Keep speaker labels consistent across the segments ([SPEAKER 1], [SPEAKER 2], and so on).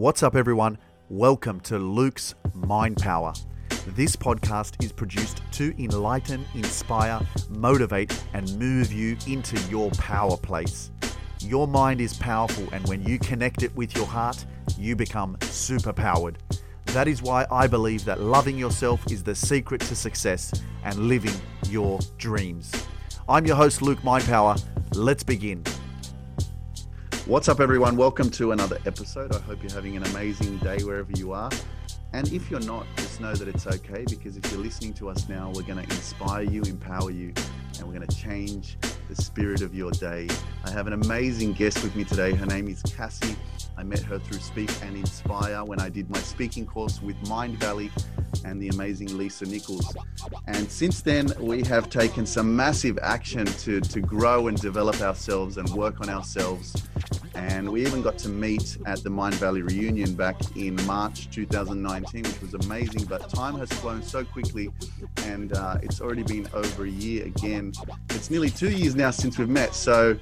[SPEAKER 1] What's up, everyone? Welcome to Luke's Mind Power. This podcast is produced to enlighten, inspire, motivate, and move you into your power place. Your mind is powerful, and when you connect it with your heart, you become super powered. That is why I believe that loving yourself is the secret to success and living your dreams. I'm your host, Luke Mindpower. Let's begin. What's up, everyone? Welcome to another episode. I hope you're having an amazing day wherever you are. And if you're not, just know that it's okay because if you're listening to us now, we're going to inspire you, empower you, and we're going to change the spirit of your day. I have an amazing guest with me today. Her name is Cassie. I met her through Speak and Inspire when I did my speaking course with Mindvalley and the amazing Lisa Nichols. And since then, we have taken some massive action to, to grow and develop ourselves and work on ourselves and we even got to meet at the Mindvalley reunion back in March 2019, which was amazing. But time has flown so quickly, and uh, it's already been over a year again. It's nearly two years now since we've met, so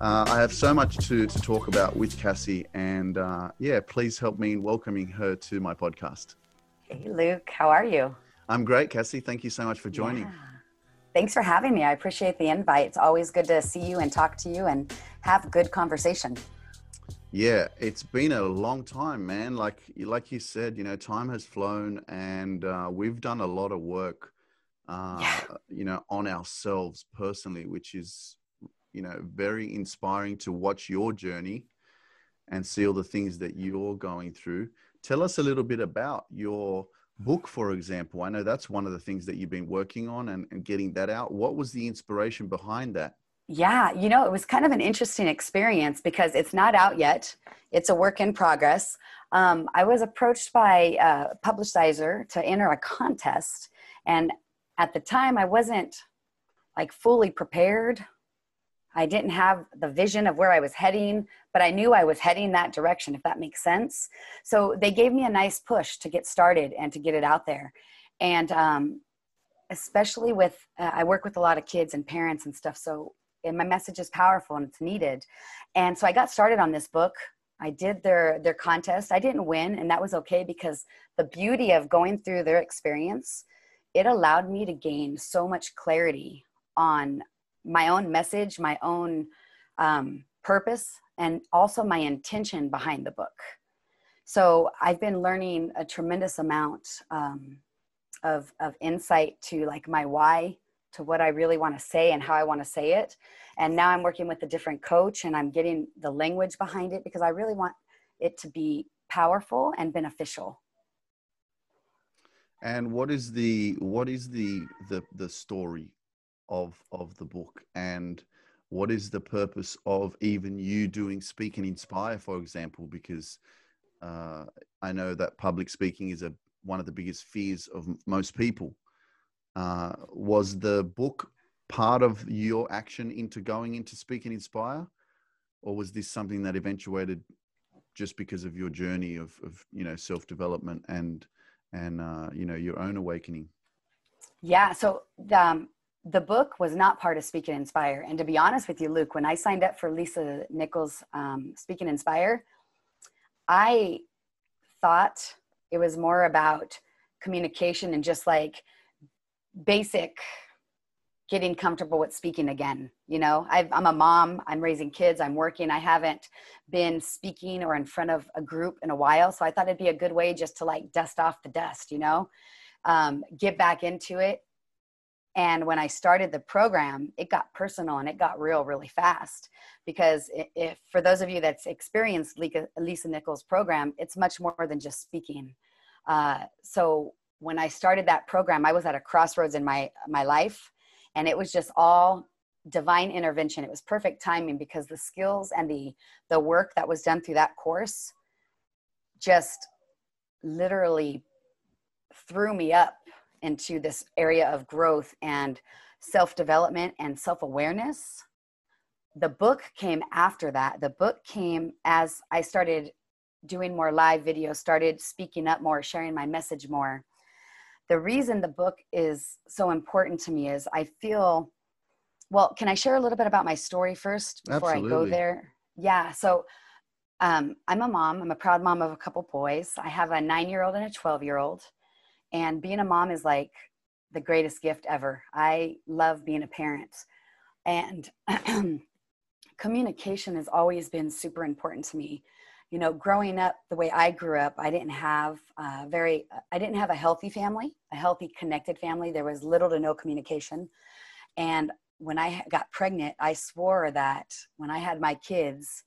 [SPEAKER 1] uh, I have so much to, to talk about with Cassie. And uh, yeah, please help me in welcoming her to my podcast.
[SPEAKER 2] Hey, Luke, how are you?
[SPEAKER 1] I'm great, Cassie. Thank you so much for joining. Yeah.
[SPEAKER 2] Thanks for having me. I appreciate the invite. It's always good to see you and talk to you and have a good conversation.
[SPEAKER 1] Yeah, it's been a long time, man. Like like you said, you know, time has flown, and uh, we've done a lot of work, uh, yeah. you know, on ourselves personally, which is, you know, very inspiring to watch your journey and see all the things that you're going through. Tell us a little bit about your book, for example. I know that's one of the things that you've been working on and, and getting that out. What was the inspiration behind that?
[SPEAKER 2] Yeah, you know, it was kind of an interesting experience because it's not out yet. It's a work in progress. Um, I was approached by a publicizer to enter a contest, and at the time, I wasn't like fully prepared. I didn't have the vision of where I was heading, but I knew I was heading that direction, if that makes sense. So they gave me a nice push to get started and to get it out there. And um, especially with, uh, I work with a lot of kids and parents and stuff. So and my message is powerful and it's needed. And so I got started on this book. I did their their contest. I didn't win, and that was okay because the beauty of going through their experience, it allowed me to gain so much clarity on my own message, my own um, purpose, and also my intention behind the book. So I've been learning a tremendous amount um, of of insight to like my why to what I really want to say and how I want to say it. And now I'm working with a different coach and I'm getting the language behind it because I really want it to be powerful and beneficial.
[SPEAKER 1] And what is the what is the the the story of of the book and what is the purpose of even you doing speak and inspire for example because uh, i know that public speaking is a one of the biggest fears of most people uh, was the book part of your action into going into Speak and Inspire, or was this something that eventuated just because of your journey of, of you know self development and and uh, you know your own awakening?
[SPEAKER 2] Yeah. So the, um, the book was not part of Speak and Inspire, and to be honest with you, Luke, when I signed up for Lisa Nichols um, Speak and Inspire, I thought it was more about communication and just like basic getting comfortable with speaking again you know? I am a mom i'm raising kids i'm working. I haven't been speaking or in front of a group in a while so i thought it'd be a good way just to like dust off the dust you know? Um, get back into it. And when i started the program it got personal and it got real really fast because if for those of you that's experienced lisa nichols program it's much more than just speaking. Uh, so when I started that program, I was at a crossroads in my my life, and it was just all divine intervention. It was perfect timing because the skills and the the work that was done through that course just literally threw me up into this area of growth and self development and self awareness. The book came after that. The book came as I started doing more live videos, started speaking up more, sharing my message more the reason the book is so important to me is I feel well, can I share a little bit about my story first before
[SPEAKER 1] Absolutely.
[SPEAKER 2] I go there? Yeah. So um, I'm a mom. I'm a proud mom of a couple boys. I have a nine year old and a 12 year old. And being a mom is like the greatest gift ever. I love being a parent. And communication has always been super important to me. You know, growing up the way I grew up, I didn't have a very, I didn't have a healthy family, a healthy, connected family. There was little to no communication. And when I got pregnant, I swore that when I had my kids,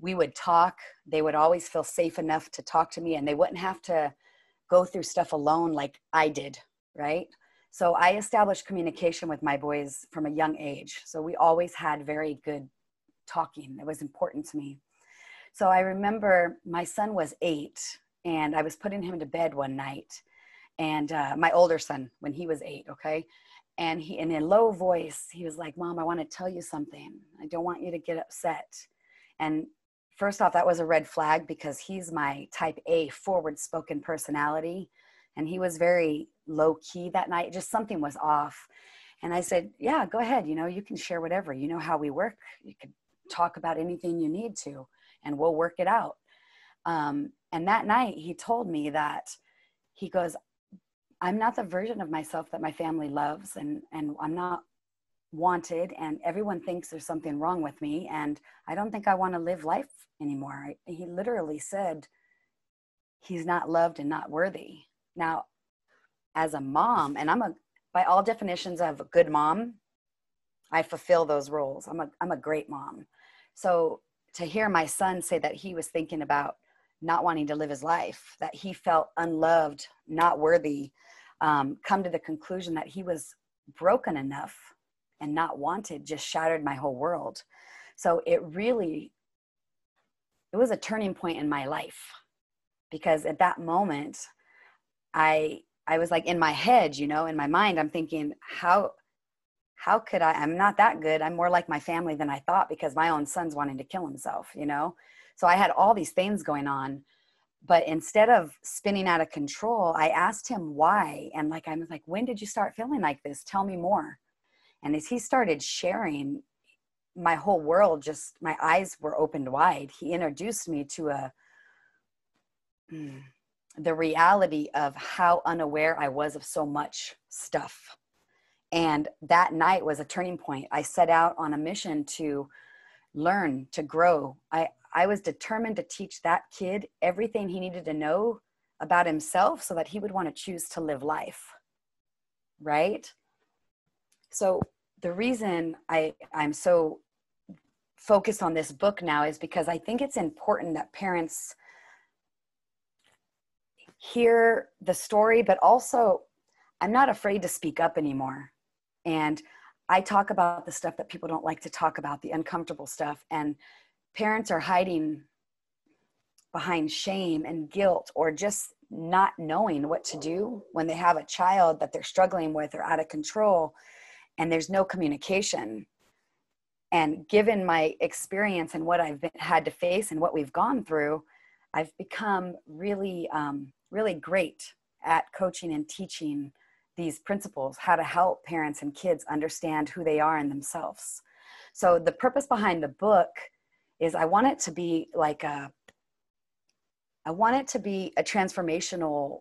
[SPEAKER 2] we would talk. They would always feel safe enough to talk to me and they wouldn't have to go through stuff alone like I did, right? So I established communication with my boys from a young age. So we always had very good talking. It was important to me. So I remember my son was eight and I was putting him to bed one night and uh, my older son when he was eight, okay? And he, in a low voice, he was like, Mom, I want to tell you something. I don't want you to get upset. And first off, that was a red flag because he's my type A forward spoken personality. And he was very low key that night. Just something was off. And I said, Yeah, go ahead. You know, you can share whatever. You know how we work. You can talk about anything you need to, and we'll work it out. Um, and that night, he told me that he goes, I'm not the version of myself that my family loves, and, and I'm not wanted and everyone thinks there's something wrong with me and i don't think i want to live life anymore. He literally said he's not loved and not worthy. Now as a mom and i'm a by all definitions of a good mom i fulfill those roles. I'm a i'm a great mom. So to hear my son say that he was thinking about not wanting to live his life that he felt unloved not worthy um, come to the conclusion that he was broken enough and not wanted just shattered my whole world. So it really, it was a turning point in my life because at that moment, I, I was like in my head, you know, in my mind, I'm thinking, how, how could I, I'm not that good. I'm more like my family than I thought because my own son's wanting to kill himself, you know? So I had all these things going on but instead of spinning out of control i asked him why and like i was like when did you start feeling like this tell me more and as he started sharing, my whole world just, my eyes were opened wide. He introduced me to a, mm, the reality of how unaware I was of so much stuff. And that night was a turning point. I set out on a mission to learn, to grow. I, I was determined to teach that kid everything he needed to know about himself so that he would want to choose to live life. Right? So the reason I, I'm so focused on this book now is because I think it's important that parents hear the story, but also I'm not afraid to speak up anymore. And I talk about the stuff that people don't like to talk about, the uncomfortable stuff. And parents are hiding behind shame and guilt or just not knowing what to do when they have a child that they're struggling with or out of control and there's no communication and given my experience and what i've been, had to face and what we've gone through i've become really um, really great at coaching and teaching these principles how to help parents and kids understand who they are in themselves so the purpose behind the book is i want it to be like a i want it to be a transformational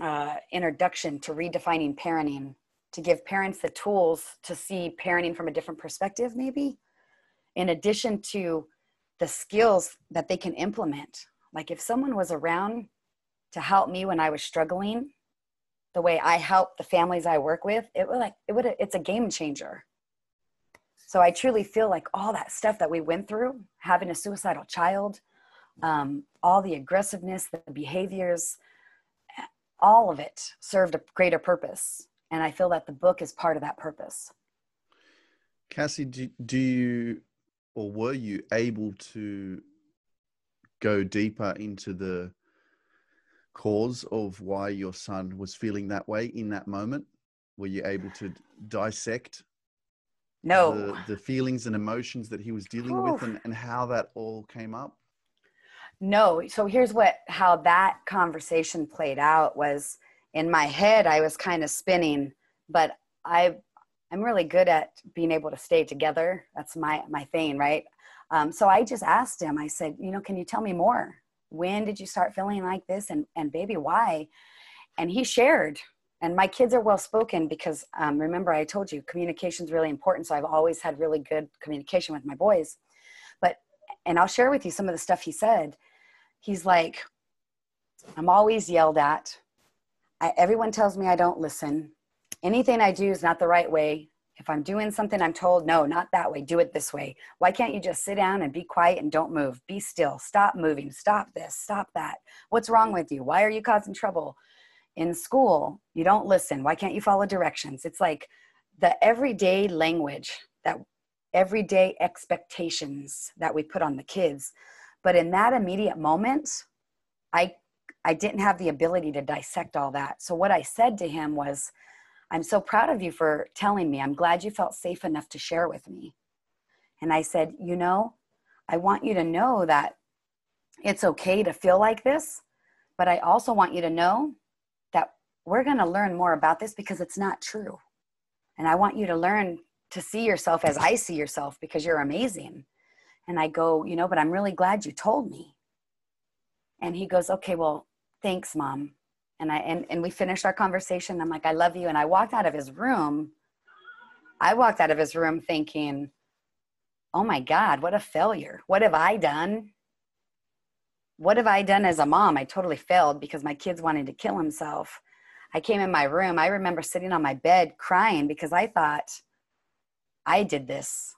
[SPEAKER 2] uh, introduction to redefining parenting to give parents the tools to see parenting from a different perspective, maybe, in addition to the skills that they can implement. Like if someone was around to help me when I was struggling, the way I help the families I work with, it would like it would it's a game changer. So I truly feel like all that stuff that we went through, having a suicidal child, um, all the aggressiveness, the behaviors, all of it served a greater purpose and i feel that the book is part of that purpose
[SPEAKER 1] cassie do, do you or were you able to go deeper into the cause of why your son was feeling that way in that moment? Were you able to dissect
[SPEAKER 2] no.
[SPEAKER 1] the, the feelings and emotions that he was dealing Oof. with and, and how that all came up?
[SPEAKER 2] No. So here's what how that conversation played out was in my head i was kind of spinning but i i'm really good at being able to stay together. That's my my thing right? Um, so I just asked him, I said, you know, can you tell me more? When did you start feeling like this? And, and baby, why? And he shared. And my kids are well spoken because um, remember, I told you communication is really important. So I've always had really good communication with my boys. But, and I'll share with you some of the stuff he said. He's like, I'm always yelled at. I, everyone tells me I don't listen. Anything I do is not the right way. If I'm doing something, I'm told, no, not that way, do it this way. Why can't you just sit down and be quiet and don't move? Be still, stop moving, stop this, stop that. What's wrong with you? Why are you causing trouble? In school, you don't listen. Why can't you follow directions? It's like the everyday language that everyday expectations that we put on the kids. But in that immediate moment, I I didn't have the ability to dissect all that. So what I said to him was, I'm so proud of you for telling me. I'm glad you felt safe enough to share with me. And I said, You know, I want you to know that it's okay to feel like this, but I also want you to know that we're going to learn more about this because it's not true. And I want you to learn to see yourself as I see yourself because you're amazing. And I go, You know, but I'm really glad you told me. And he goes, Okay, well, thanks, mom and I and, and we finished our conversation. I'm like, I love you. And I walked out of his room. I walked out of his room thinking, oh my God, what a failure. What have I done? What have I done as a mom? I totally failed because my kids wanted to kill himself. I came in my room. I remember sitting on my bed crying because I thought I did this.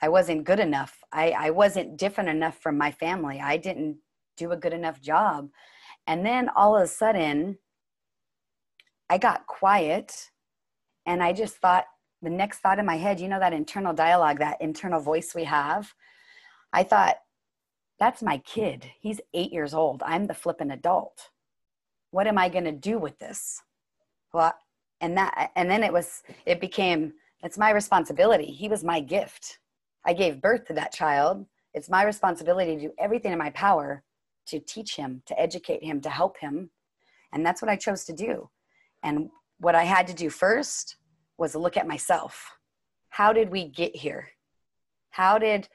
[SPEAKER 2] I wasn't good enough. I, I wasn't different enough from my family. I didn't do a good enough job. And then all of a sudden, I got quiet and I just thought the next thought in my head, you know, that internal dialogue, that internal voice we have. I thought, that's my kid. He's eight years old. I'm the flippin' adult. What am I going to do with this? Well, and that, and then it was, it became, it's my responsibility. He was my gift. I gave birth to that child. It's my responsibility to do everything in my power to teach him, to educate him, to help him. And that's what I chose to do. And what I had to do first was look at myself. How did we get here? How did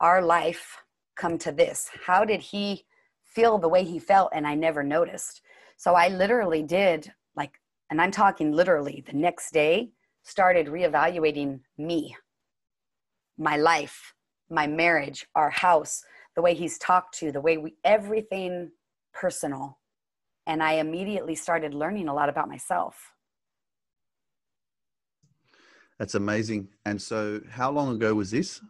[SPEAKER 2] our life come to this? How did he feel the way he felt and I never noticed? So I literally did like, and I'm talking literally the next day, started reevaluating me, my life, my marriage, our house, the way he's talked to, the way we, everything personal. And I immediately started learning a lot about myself.
[SPEAKER 1] That's amazing. And so, how long ago was this?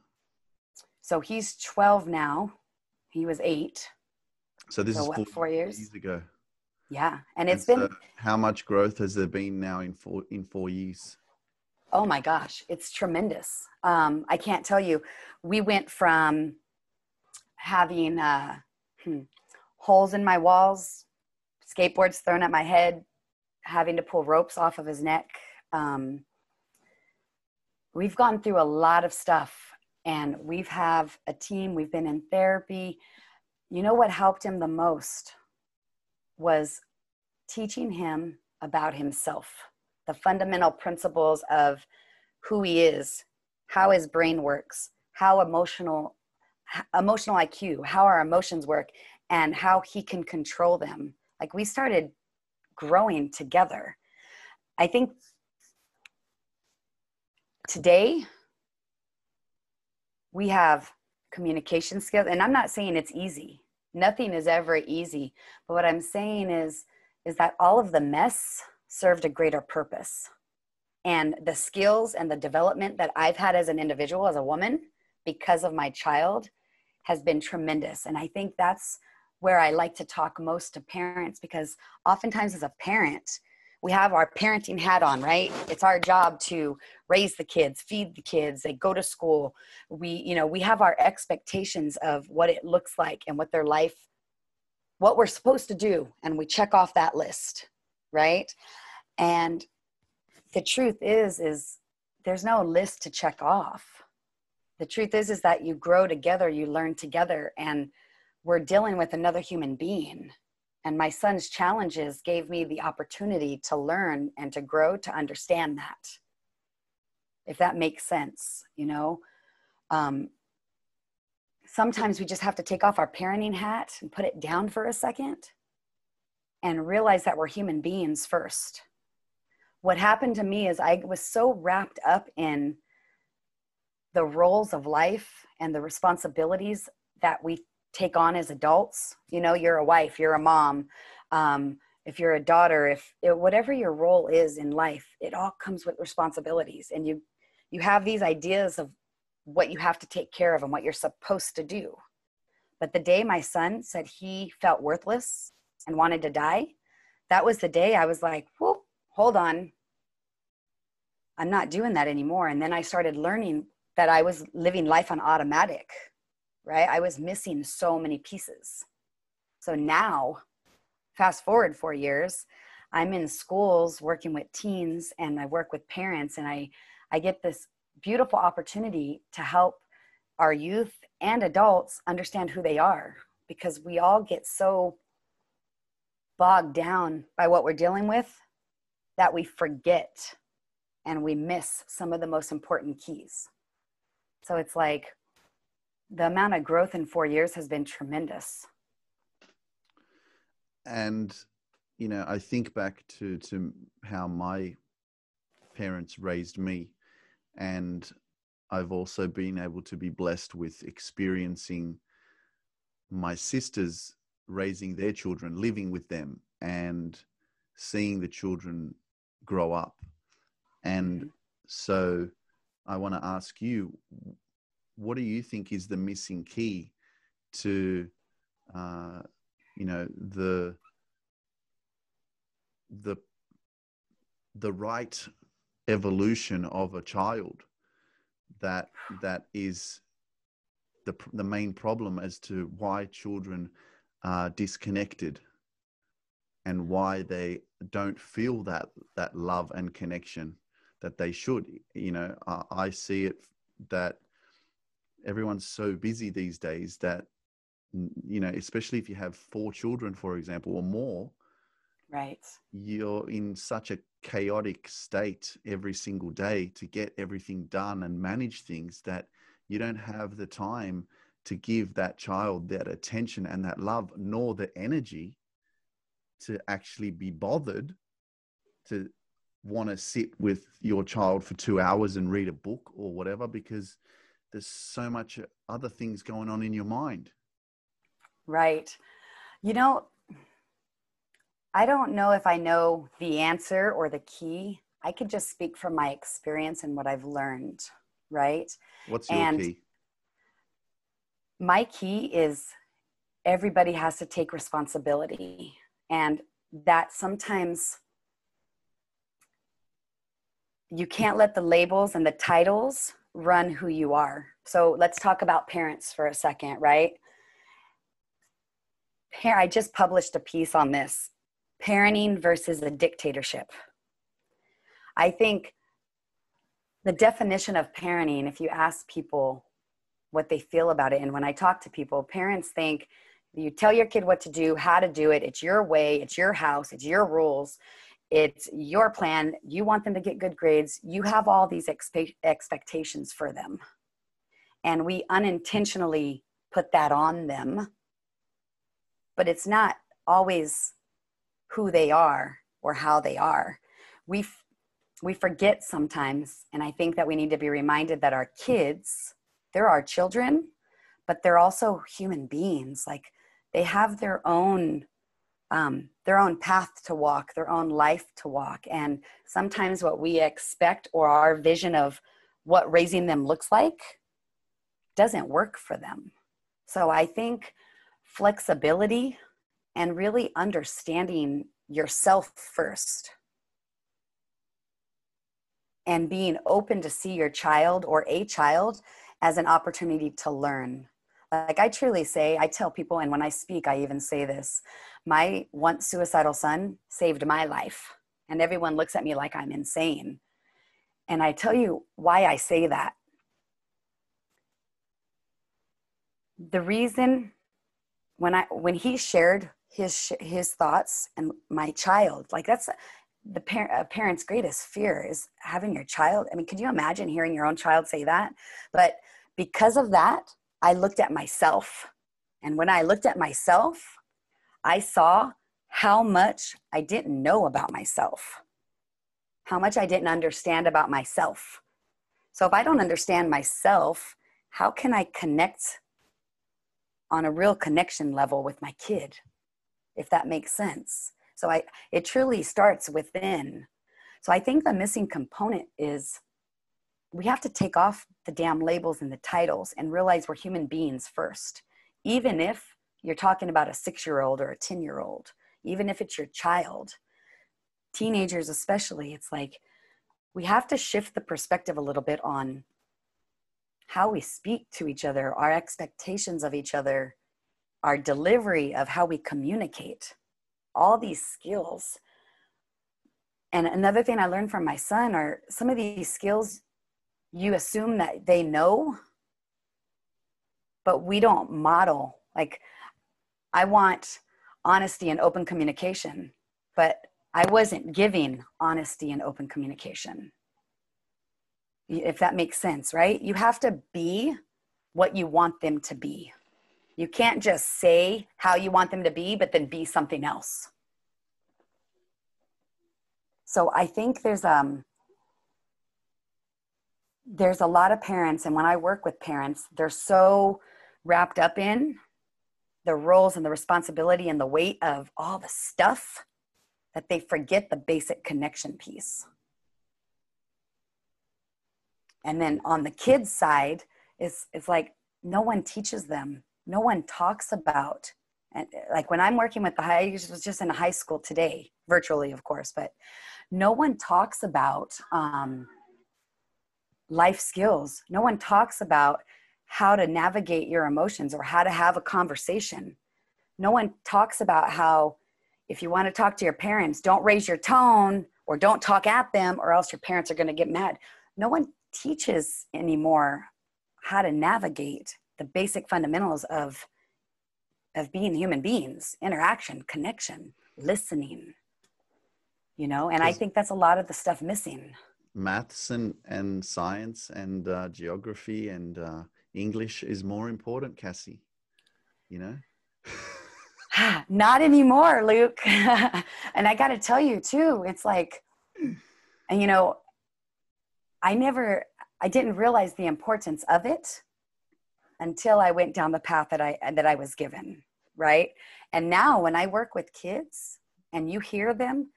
[SPEAKER 2] So, he's 12 now. He was eight.
[SPEAKER 1] So, this so
[SPEAKER 2] is
[SPEAKER 1] what,
[SPEAKER 2] four, years?
[SPEAKER 1] years ago.
[SPEAKER 2] Yeah. And it's and been. So
[SPEAKER 1] how much growth has there been now in four, in four years?
[SPEAKER 2] Oh my gosh, it's tremendous. Um, I can't tell you. We went from having uh, hmm, holes in my walls, skateboards thrown at my head, having to pull ropes off of his neck. Um, we've gone through a lot of stuff and we've have a team we've been in therapy you know what helped him the most was teaching him about himself the fundamental principles of who he is how his brain works how emotional emotional IQ, how our emotions work, and how he can control them. Like we started growing together. I think today we have communication skills, and I'm not saying it's easy. Nothing is ever easy. But what I'm saying is, is that all of the mess served a greater purpose. And the skills and the development that I've had as an individual, as a woman, because of my child, has been tremendous. And I think that's where I like to talk most to parents because oftentimes as a parent, we have our parenting hat on, right? It's our job to raise the kids, feed the kids, they go to school. We, you know, we have our expectations of what it looks like and what their life, what we're supposed to do, and we check off that list, right? And the truth is, is there's no list to check off the truth is is that you grow together you learn together and we're dealing with another human being and my son's challenges gave me the opportunity to learn and to grow to understand that if that makes sense you know um, sometimes we just have to take off our parenting hat and put it down for a second and realize that we're human beings first. What happened to me is I was so wrapped up in the roles of life and the responsibilities that we take on as adults. You know, you're a wife, you're a mom, um, if you're a daughter, if it, whatever your role is in life, it all comes with responsibilities, and you you have these ideas of what you have to take care of and what you're supposed to do. But the day my son said he felt worthless and wanted to die, that was the day I was like, whoop, hold on. I'm not doing that anymore. And then I started learning that I was living life on automatic, right? I was missing so many pieces. So now, fast forward four years, I'm in schools working with teens and I work with parents and I, I get this beautiful opportunity to help our youth and adults understand who they are because we all get so bogged down by what we're dealing with that we forget and we miss some of the most important keys. So it's like the amount of growth in four years has been tremendous.
[SPEAKER 1] And, you know, I think back to, to how my parents raised me and I've also been able to be blessed with experiencing my sisters raising their children, living with them, and seeing the children grow up. And mm-hmm. so I want to ask you, what do you think is the missing key to, uh, you know, the the the right evolution of a child that that is the the main problem as to why children are disconnected and why they don't feel that that love and connection that they should you know i, I see it that everyone's so busy these days that you know especially if you have four children for example or more
[SPEAKER 2] right.
[SPEAKER 1] you're in such a chaotic state every single day to get everything done and manage things that you don't have the time to give that child that attention and that love nor the energy to actually be bothered to want to sit with your child for two hours and read a book or whatever because there's so much other things going on in your mind
[SPEAKER 2] right you know I don't know if I know the answer or the key. I could just speak from my experience and what I've learned, right?
[SPEAKER 1] What's your and key?
[SPEAKER 2] My key is everybody has to take responsibility, and that sometimes you can't let the labels and the titles run who you are. So let's talk about parents for a second, right? I just published a piece on this parenting versus a dictatorship. I think the definition of parenting, if you ask people what they feel about it, and when I talk to people, parents think you tell your kid what to do, how to do it, it's your way, it's your house, it's your rules, it's your plan. You want them to get good grades. You have all these expe- expectations for them. And we unintentionally put that on them. But it's not always who they are or how they are. We we forget sometimes and I think that we need to be reminded that our kids, they're our children, but they're also human beings. Like they have their own um, their own path to walk, their own life to walk. And sometimes what we expect or our vision of what raising them looks like doesn't work for them. So I think flexibility and really understanding yourself first and being open to see your child or a child as an opportunity to learn. Like I truly say, I tell people, and when I speak, I even say this my once suicidal son saved my life. And everyone looks at me like I'm insane. And I tell you why I say that. The reason when I when he shared his his thoughts and my child like that's the parent parent's greatest fear is having your child i mean could you imagine hearing your own child say that but because of that I looked at myself. And when I looked at myself, I saw how much I didn't know about myself, how much I didn't understand about myself. So if I don't understand myself, how can I connect on a real connection level with my kid? If that makes sense. So I it truly starts within. So I think the missing component is we have to take off the damn labels and the titles and realize we're human beings first. Even if you're talking about a six year old or a 10 year old, even if it's your child, teenagers especially, it's like we have to shift the perspective a little bit on how we speak to each other, our expectations of each other, our delivery of how we communicate, all these skills. And another thing I learned from my son are some of these skills you assume that they know, but we don't model. Like, I want honesty and open communication, but I wasn't giving honesty and open communication. If that makes sense, right? You have to be what you want them to be. You can't just say how you want them to be, but then be something else. So I think there's um there's a lot of parents, and when I work with parents, they're so wrapped up in the roles and the responsibility and the weight of all the stuff that they forget the basic connection piece. And then on the kids' side, it's, it's like no one teaches them, no one talks about. And like when I'm working with the high, I was just in high school today, virtually, of course, but no one talks about um, life skills. No one talks about how to navigate your emotions or how to have a conversation. No one talks about how, if you want to talk to your parents, don't raise your tone or don't talk at them or else your parents are going to get mad. No one teaches anymore how to navigate the basic fundamentals of of being human beings interaction connection listening you know and i think that's a lot of the stuff missing
[SPEAKER 1] maths and, and science and uh, geography and uh, English is more important, Cassie. You know?
[SPEAKER 2] Not anymore, Luke. and I got to tell you, too, it's like, you know, I never, I didn't realize the importance of it until I went down the path that I that I was given, right? And now when I work with kids and you hear them,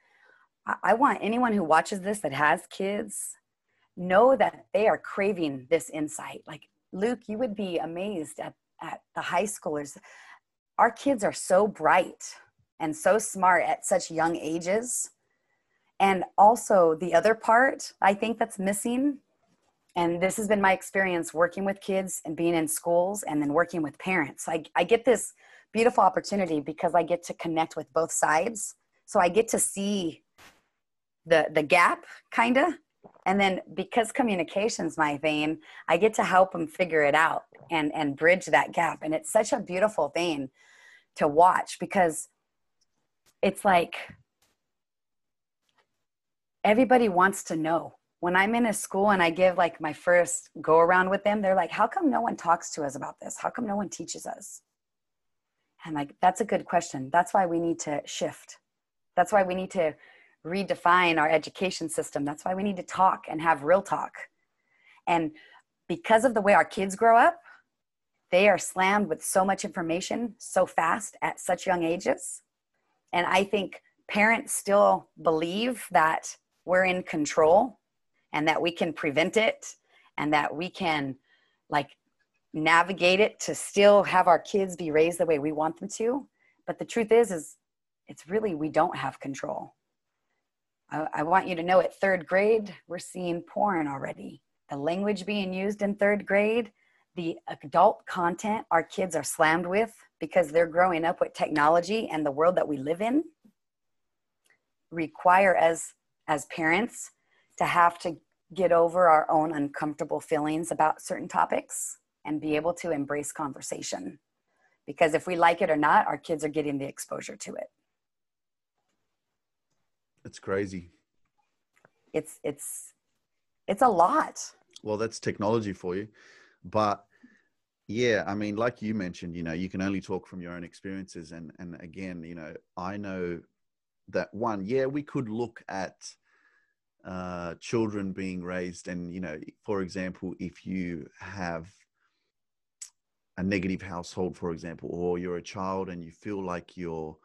[SPEAKER 2] I want anyone who watches this that has kids know that they are craving this insight. Like Luke, you would be amazed at, at the high schoolers. Our kids are so bright and so smart at such young ages. And also, the other part I think that's missing, and this has been my experience working with kids and being in schools and then working with parents. I, I get this beautiful opportunity because I get to connect with both sides. So I get to see the the gap kind of and then because communication's my vein i get to help them figure it out and and bridge that gap. And it's such a beautiful thing to watch because it's like everybody wants to know. When i'm in a school and i give like my first go around with them they're like how come no one talks to us about this? How come no one teaches us? And like that's a good question. That's why we need to shift. That's why we need to redefine our education system. That's why we need to talk and have real talk. And because of the way our kids grow up, they are slammed with so much information so fast at such young ages. And I think parents still believe that we're in control and that we can prevent it and that we can like navigate it to still have our kids be raised the way we want them to. But the truth is, is it's really we don't have control I, I want you to know at third grade, we're seeing porn already. The language being used in third grade, the adult content our kids are slammed with because they're growing up with technology and the world that we live in require us as parents to have to get over our own uncomfortable feelings about certain topics and be able to embrace conversation because if we like it or not our kids are getting the exposure to it
[SPEAKER 1] it's crazy.
[SPEAKER 2] It's it's it's a lot.
[SPEAKER 1] Well, that's technology for you. But yeah i mean like you mentioned you know you can only talk from your own experiences and and again you know i know that one yeah we could look at uh, children being raised and you know for example if you have a negative household for example or you're a child and you feel like you're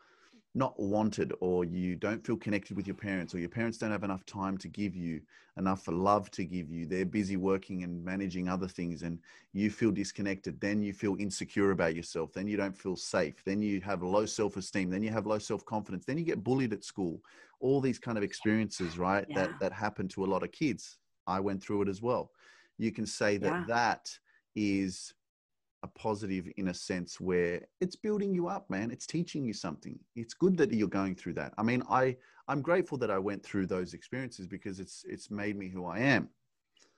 [SPEAKER 1] not wanted or you don't feel connected with your parents or your parents don't have enough time to give you enough love to give you they're busy working and managing other things and you feel disconnected then you feel insecure about yourself then you don't feel safe then you have low self-esteem then you have low self-confidence then you get bullied at school all these kind of experiences right yeah. that that happen to a lot of kids i went through it as well you can say that yeah. that is a positive in a sense where it's building you up man. It's teaching you something. It's good that you're going through that. I mean i i'm grateful that i went through those experiences because it's it's made me who i am.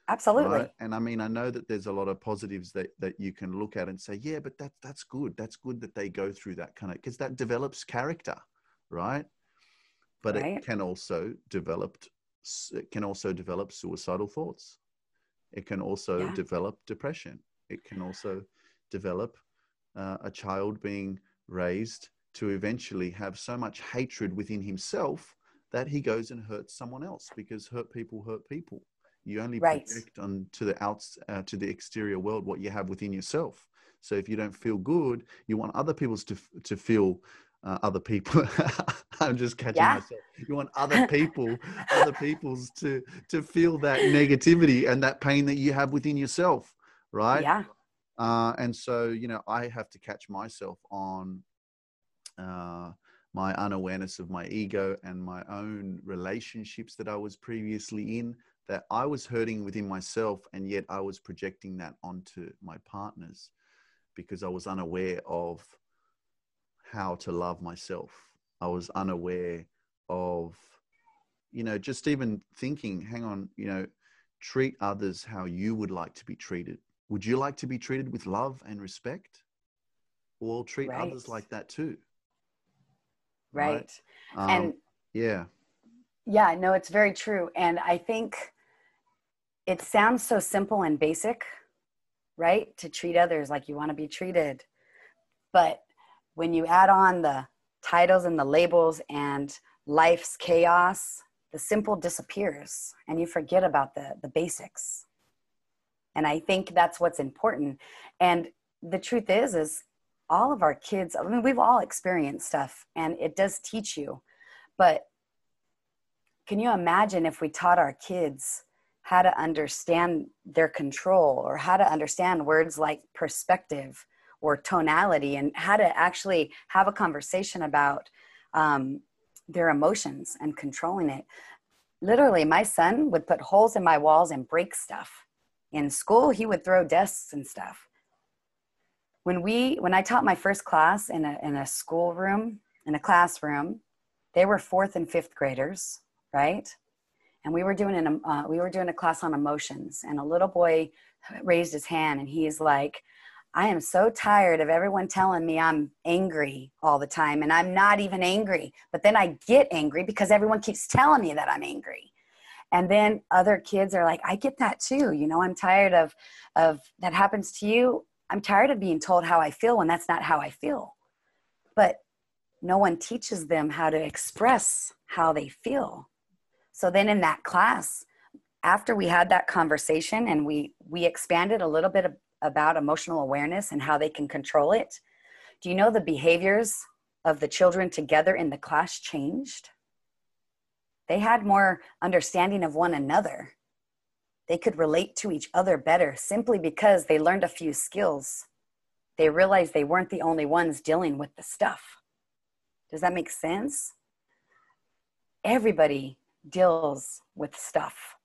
[SPEAKER 2] Absolutely. Right?
[SPEAKER 1] and i mean i know that there's a lot of positives that that you can look at and say yeah but that that's good. That's good that they go through that kind of because that develops character right? But right. it can also develop it can also develop suicidal thoughts. It can also yeah. develop depression. It can also develop uh, a child being raised to eventually have so much hatred within himself that he goes and hurts someone else because hurt people hurt people. You only right. project on to the outs uh, to the exterior world what you have within yourself. So if you don't feel good, you want other people's to to feel uh, other people. I'm just catching yeah. myself. You want other people, other people's to to feel that negativity and that pain that you have within yourself, right?
[SPEAKER 2] Yeah.
[SPEAKER 1] Uh, and so, you know, I have to catch myself on uh, my unawareness of my ego and my own relationships that I was previously in, that I was hurting within myself, and yet I was projecting that onto my partners because I was unaware of how to love myself. I was unaware of, you know, just even thinking, hang on, you know, treat others how you would like to be treated would you like to be treated with love and respect? Or treat right. others like that too.
[SPEAKER 2] Right. right? Um, and
[SPEAKER 1] yeah.
[SPEAKER 2] Yeah, no, it's very true. And I think it sounds so simple and basic, right? To treat others like you want to be treated. But when you add on the titles and the labels and life's chaos, the simple disappears and you forget about the, the basics and i think that's what's important. And the truth is is all of our kids i mean we've all experienced stuff and it does teach you. But can you imagine if we taught our kids how to understand their control or how to understand words like perspective or tonality and how to actually have a conversation about um, their emotions and controlling it? Literally my son would put holes in my walls and break stuff in school he would throw desks and stuff. When we when i taught my first class in a in a schoolroom in a classroom they were fourth and fifth graders right? And we were doing an uh, we were doing a class on emotions and a little boy raised his hand and he's like i am so tired of everyone telling me i'm angry all the time and i'm not even angry. But then i get angry because everyone keeps telling me that i'm angry and then other kids are like i get that too you know i'm tired of of that happens to you. I'm tired of being told how i feel when that's not how i feel. But no one teaches them how to express how they feel. So then in that class after we had that conversation and we we expanded a little bit of, about emotional awareness and how they can control it do you know the behaviors of the children together in the class changed they had more understanding of one another. They could relate to each other better simply because they learned a few skills. They realized they weren't the only ones dealing with the stuff. Does that make sense? Everybody deals with stuff.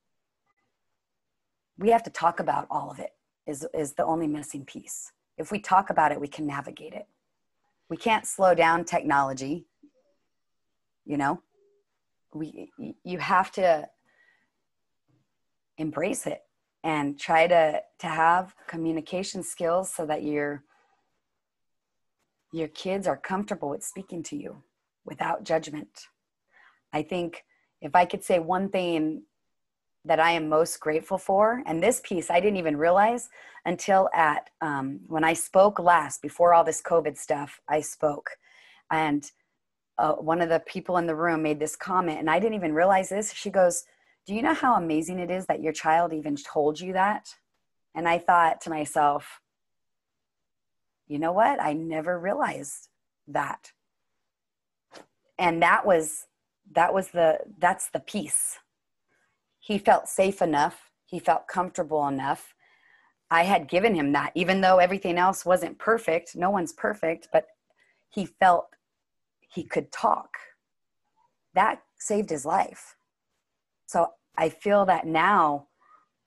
[SPEAKER 2] We have to talk about all of it, is, is the only missing piece. If we talk about it, we can navigate it. We can't slow down technology, you know? We you have to embrace it and try to to have communication skills so that your your kids are comfortable with speaking to you without judgment i think if i could say one thing that I am most grateful for. And this piece I didn't even realize until at um, when I spoke last before all this COVID stuff. I spoke, and uh, one of the people in the room made this comment, and I didn't even realize this. She goes, "Do you know how amazing it is that your child even told you that?" And I thought to myself, you know what? I never realized that. And that was that was the that's the piece he felt safe enough he felt comfortable enough i had given him that even though everything else wasn't perfect no one's perfect but he felt he could talk. That saved his life. So i feel that now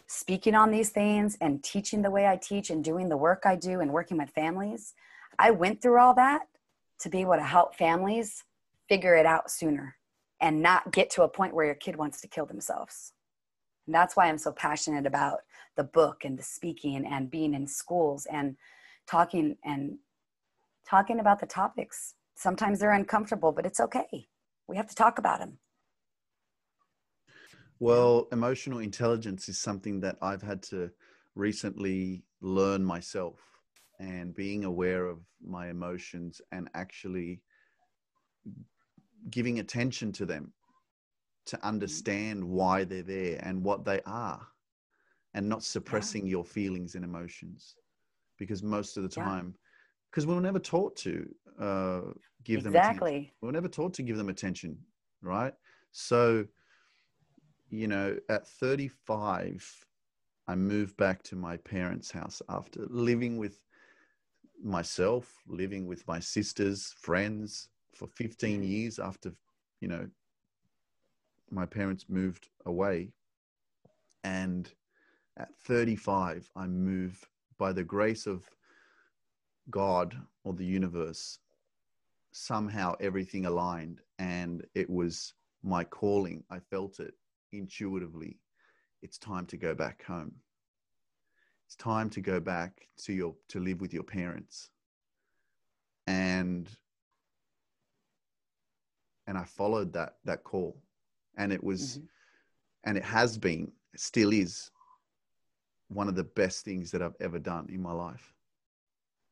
[SPEAKER 2] speaking on these things and teaching the way i teach and doing the work i do and working with families i went through all that to be able to help families figure it out sooner and not get to a point where your kid wants to kill themselves. And that's why I'm so passionate about the book and the speaking and being in schools and talking and talking about the topics. Sometimes they're uncomfortable, but it's okay. We have to talk about them.
[SPEAKER 1] Well, emotional intelligence is something that I've had to recently learn myself and being aware of my emotions and actually giving attention to them to mm. understand why they're there and what they are and not suppressing yeah. your feelings and emotions because most of the time because yeah. we were never taught to uh, give them
[SPEAKER 2] exactly
[SPEAKER 1] we were never taught to give them attention right so you know at 35 i moved back to my parents house after living with myself living with my sisters friends for 15 mm. years after you know my parents moved away. And at 35, I moved by the grace of God or the universe. Somehow everything aligned and it was my calling. I felt it intuitively. It's time to go back home. It's time to go back to your to live with your parents. And and I followed that that call and it was mm-hmm. and it has been still is one of the best things that I've ever done in my life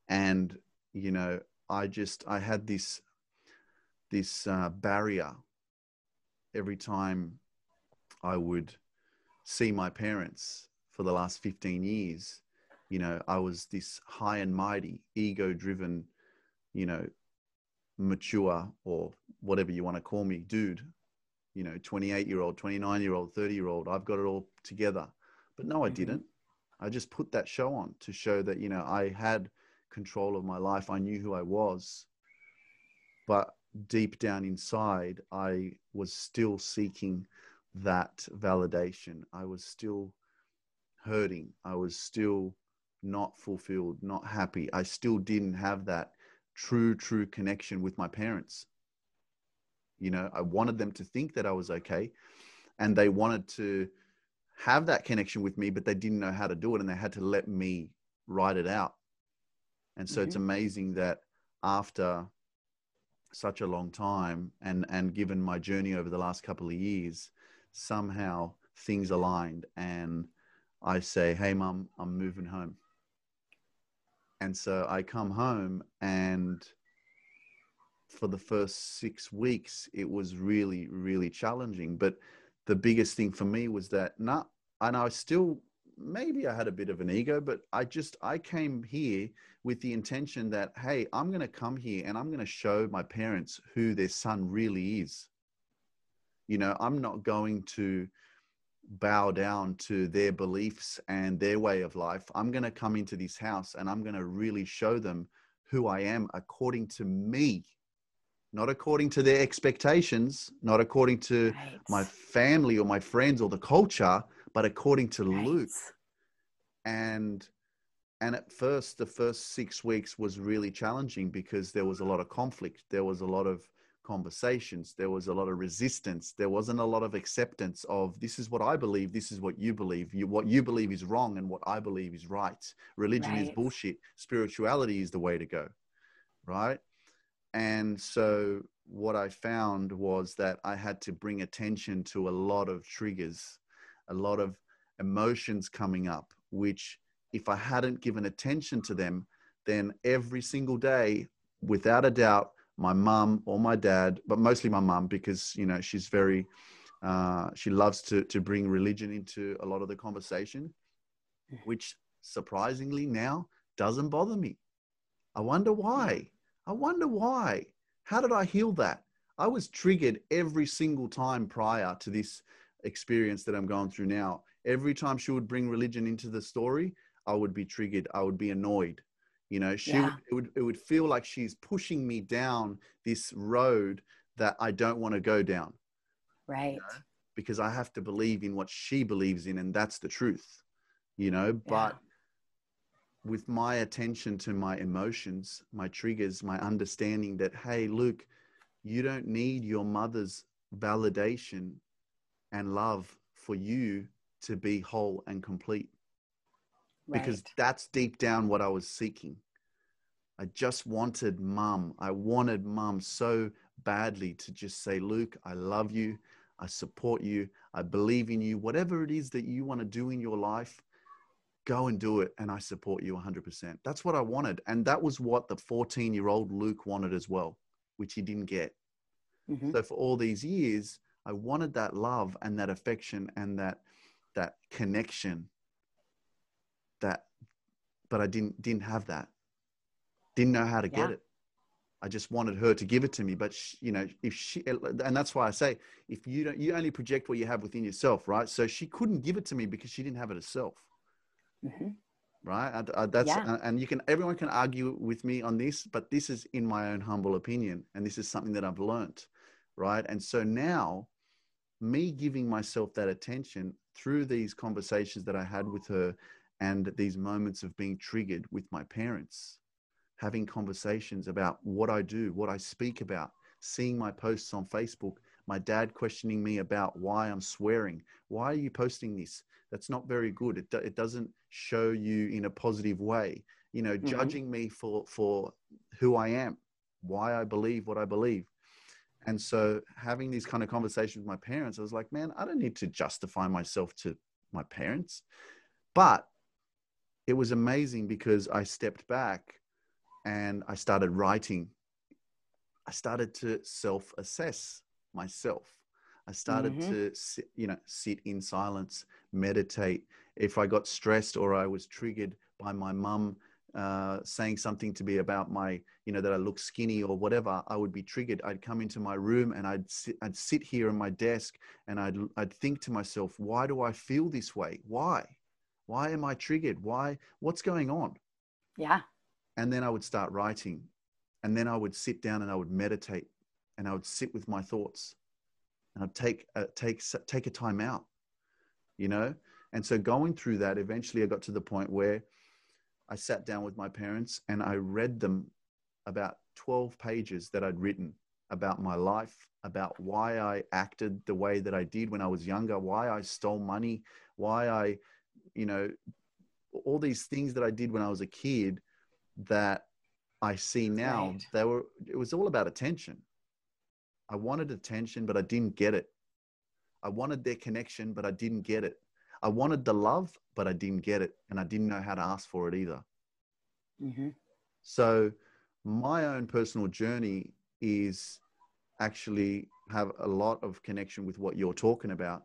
[SPEAKER 1] and you know I just I had this this uh, barrier every time I would see my parents for the last 15 years. You know I was this high and mighty ego driven you know mature or whatever you want to call me dude. You know 28 year old 29 year old 30 year old i've got it all together. But no i mm-hmm. didn't. I just put that show on to show that you know i had control of my life i knew who i was but deep down inside i was still seeking that validation i was still hurting i was still not fulfilled not happy i still didn't have that true true connection with my parents you know, I wanted them to think that I was okay. And they wanted to have that connection with me, but they didn't know how to do it. And they had to let me write it out. And so mm-hmm. it's amazing that after such a long time and, and given my journey over the last couple of years, somehow things aligned and I say, Hey, mom, I'm moving home. And so I come home and for the first six weeks, it was really, really challenging. But the biggest thing for me was that and I still, maybe I had a bit of an ego, but I just, I came here with the intention that, hey, I'm going to come here and I'm going to show my parents who their son really is. You know, I'm not going to bow down to their beliefs and their way of life. I'm going to come into this house and I'm going to really show them who I am according to me not according to their expectations, not according to right. my family or my friends or the culture, but according to right. Luke. And and at first, the first six weeks was really challenging because there was a lot of conflict. There was a lot of conversations. There was a lot of resistance. There wasn't a lot of acceptance of this is what I believe, this is what you believe. You, what you believe is wrong, and what I believe is right. Religion right. is bullshit. Spirituality is the way to go, right? And so what I found was that I had to bring attention to a lot of triggers a lot of emotions coming up, which if I hadn't given attention to them, then every single day, without a doubt, my mum or my dad, but mostly my mum, because you know she's very, uh, she loves to to bring religion into a lot of the conversation, mm. which surprisingly now doesn't bother me. I wonder why. I wonder why. How did I heal that? I was triggered every single time prior to this experience that I'm going through now. Every time she would bring religion into the story, I would be triggered. I would be annoyed. You know, she yeah. would, it would it would feel like she's pushing me down this road that I don't want to go down.
[SPEAKER 2] Right. You know?
[SPEAKER 1] Because I have to believe in what she believes in, and that's the truth. You know, yeah. but with my attention to my emotions, my triggers, my understanding that, hey, Luke, you don't need your mother's validation and love for you to be whole and complete. Right. Because that's deep down what I was seeking. I just wanted mum. I wanted mum so badly to just say, Luke, I love you. I support you. I believe in you. Whatever it is that you want to do in your life, go and do it. And I support you 100%. That's what I wanted. And that was what the 14 year old Luke wanted as well, which he didn't get. Mm-hmm. So for all these years, I wanted that love and that affection and that that connection that but I didn't didn't have that. Didn't know how to yeah. get it. I just wanted her to give it to me, but she, you know, if she and that's why I say if you don't you only project what you have within yourself, right? So she couldn't give it to me because she didn't have it herself. Mm-hmm. Right? I, I, that's yeah. and you can everyone can argue with me on this, but this is in my own humble opinion and this is something that I've learned right? And so now, me giving myself that attention through these conversations that I had with her and these moments of being triggered with my parents, having conversations about what I do, what I speak about, seeing my posts on Facebook, my dad questioning me about why I'm swearing. Why are you posting this? That's not very good. It, it doesn't show you in a positive way. You know, mm-hmm. judging me for, for who I am, why I believe what I believe. And so having these kind of conversations with my parents, I was like, man, I don't need to justify myself to my parents. But it was amazing because I stepped back and I started writing. I started to self assess myself. I started mm-hmm. to sit, you know, sit in silence, meditate. If I got stressed or I was triggered by my mum uh, saying something to me about my, you know, that I look skinny or whatever, I would be triggered. I'd come into my room and I'd sit, I'd sit here on my desk and I'd, I'd think to myself, why do I feel this way? Why? Why am I triggered? Why? What's going on?
[SPEAKER 2] Yeah.
[SPEAKER 1] And then I would start writing. And then I would sit down and I would meditate and I would sit with my thoughts and I'd take, a, take, take a time out, you know? And so going through that, eventually I got to the point where I sat down with my parents and I read them about 12 pages that I'd written about my life, about why I acted the way that I did when I was younger, why I stole money, why I, you know, all these things that I did when I was a kid that I see now, right. they were, it was all about attention. I wanted attention, but I didn't get it. I wanted their connection, but I didn't get it. I wanted the love, but I didn't get it, and I didn't know how to ask for it either. Mm-hmm. So, my own personal journey is actually have a lot of connection with what you're talking about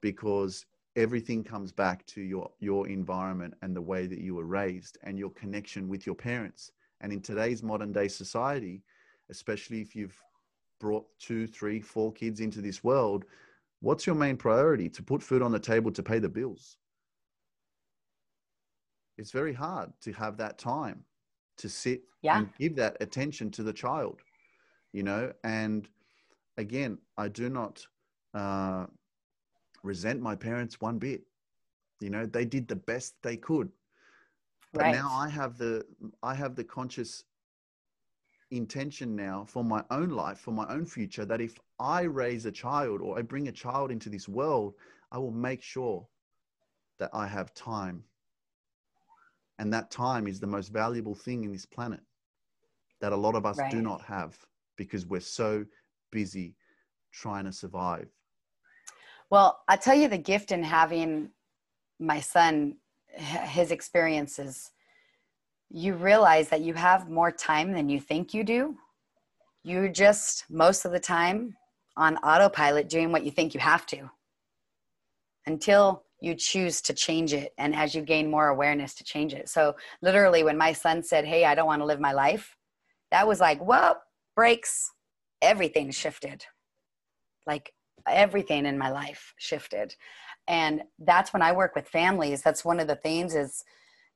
[SPEAKER 1] because everything comes back to your your environment and the way that you were raised and your connection with your parents and in today's modern day society especially if you've brought two three four kids into this world What's your main priority? To put food on the table to pay the bills. It's very hard to have that time to sit yeah. and give that attention to the child, you know. And again, I do not uh, resent my parents one bit. You know, they did the best they could. But right. now I have the I have the conscious intention now for my own life, for my own future, that if I raise a child or I bring a child into this world, I will make sure that I have time. And that time is the most valuable thing in this planet that a lot of us right. do not have because we're so busy trying to survive.
[SPEAKER 2] Well, I tell you the gift in having my son, his experiences, you realize that you have more time than you think you do. You're just most of the time on autopilot doing what you think you have to until you choose to change it and as you gain more awareness to change it. So, literally, when my son said, Hey, I don't want to live my life, that was like, Well, breaks, everything shifted. Like everything in my life shifted. And that's when I work with families. That's one of the things is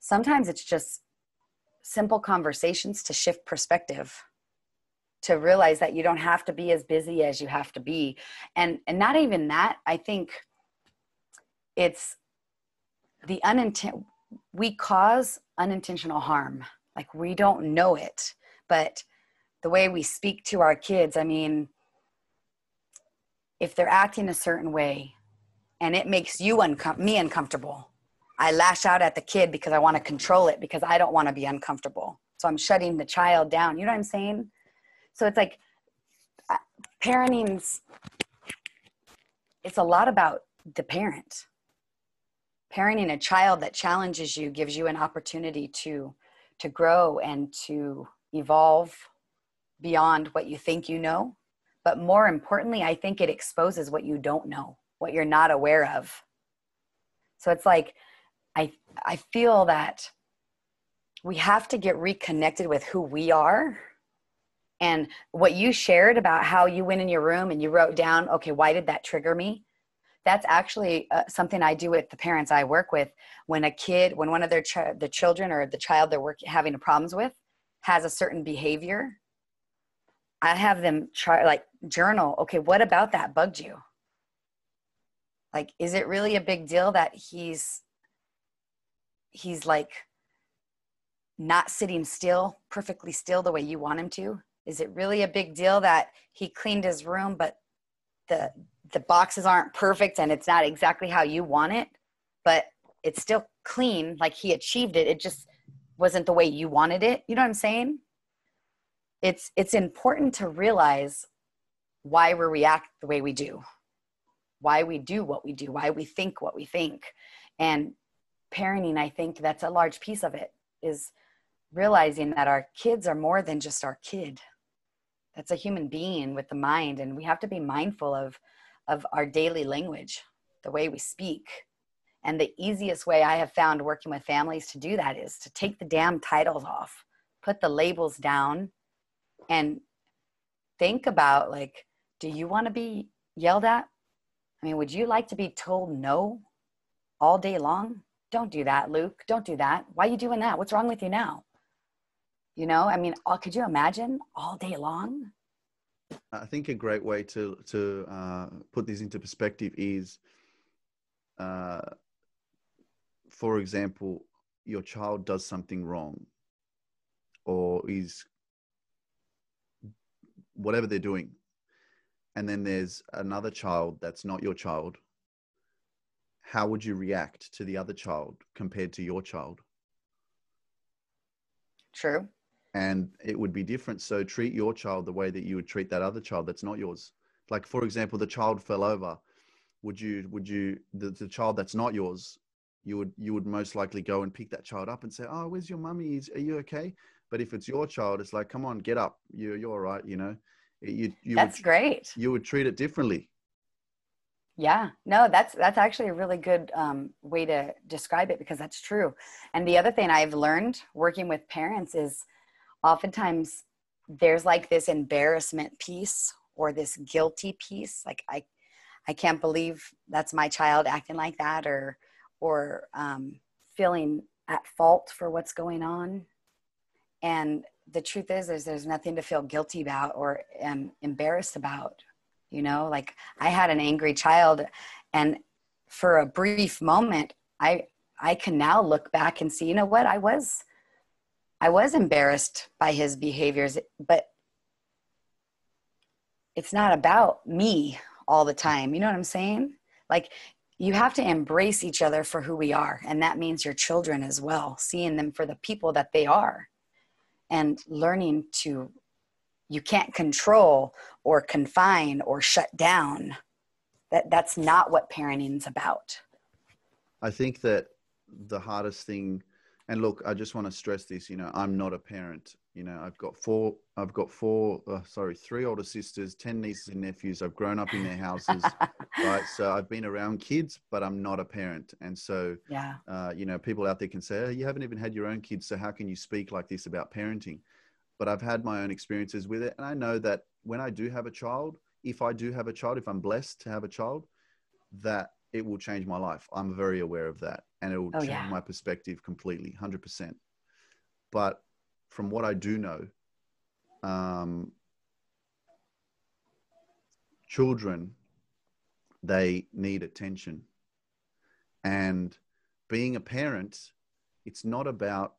[SPEAKER 2] sometimes it's just simple conversations to shift perspective to realize that you don't have to be as busy as you have to be. And and not even that i think it's the unintent we cause unintentional harm. Like we don't know it but the way we speak to our kids i mean if they're acting a certain way and it makes you uncom- me uncomfortable i lash out at the kid because i want to control it because i don't want to be uncomfortable. So i'm shutting the child down. You know what i'm saying so it's like uh, parenting's it's a lot about the parent. Parenting a child that challenges you gives you an opportunity to to grow and to evolve beyond what you think you know. But more importantly i think it exposes what you don't know what you're not aware of. So it's like i i feel that we have to get reconnected with who we are and what you shared about how you went in your room and you wrote down okay why did that trigger me that's actually uh, something I do with the parents I work with. When a kid, when one of their ch- the children or the child they're working having problems with has a certain behavior, I have them try like journal. Okay, what about that bugged you? Like, is it really a big deal that he's he's like not sitting still, perfectly still the way you want him to? Is it really a big deal that he cleaned his room, but the the boxes aren't perfect and it's not exactly how you want it, but it's still clean, like he achieved it. It just wasn't the way you wanted it. You know what I'm saying? It's it's important to realize why we react the way we do. Why we do what we do, why we think what we think. And parenting, I think that's a large piece of it is realizing that our kids are more than just our kid. That's a human being with the mind and we have to be mindful of of our daily language, the way we speak. And the easiest way I have found working with families to do that is to take the damn titles off, put the labels down, and think about like, do you want to be yelled at? I mean, would you like to be told no all day long? Don't do that, Luke. Don't do that. Why are you doing that? What's wrong with you now? You know, I mean, could you imagine all day long?
[SPEAKER 1] I think a great way to to uh, put this into perspective is, uh, for example, your child does something wrong, or is whatever they're doing, and then there's another child that's not your child. How would you react to the other child compared to your child?
[SPEAKER 2] True
[SPEAKER 1] and it would be different. So treat your child the way that you would treat that other child that's not yours. Like for example, the child fell over. Would you would you the, the child that's not yours? You would you would most likely go and pick that child up and say, "Oh, where's your mummy? Is, are you okay?" But if it's your child, it's like, "Come on, get up. You you're all right." You know, you you
[SPEAKER 2] that's
[SPEAKER 1] would,
[SPEAKER 2] great.
[SPEAKER 1] You would treat it differently.
[SPEAKER 2] Yeah, no, that's that's actually a really good um, way to describe it because that's true. And the other thing I've learned working with parents is oftentimes there's like this embarrassment piece or this guilty piece like i i can't believe that's my child acting like that or or um, feeling at fault for what's going on. And the truth is, is there's nothing to feel guilty about or um, embarrassed about you know? Like i had an angry child and for a brief moment i i can now look back and see you know what? I was I was embarrassed by his behaviors, but it's not about me all the time. You know what I'm saying? Like, you have to embrace each other for who we are. And that means your children as well, seeing them for the people that they are and learning to, you can't control or confine or shut down that that's not what parenting's about
[SPEAKER 1] i think that the hardest thing and look i just want to stress this you know i'm not a parent you know i've got four i've got four uh, sorry three older sisters 10 nieces and nephews. I've grown up in their houses right? So i've been around kids but i'm not a parent. And so
[SPEAKER 2] yeah.
[SPEAKER 1] uh, you know people out there can say oh, you haven't even had your own kids so how can you speak like this about parenting? But i've had my own experiences with it. And i know that when i do have a child if i do have a child if i'm blessed to have a child that it will change my life i'm very aware of that and it will oh, change yeah. my perspective completely 100% but from what I do know, um, children they need attention, and being a parent, it's not about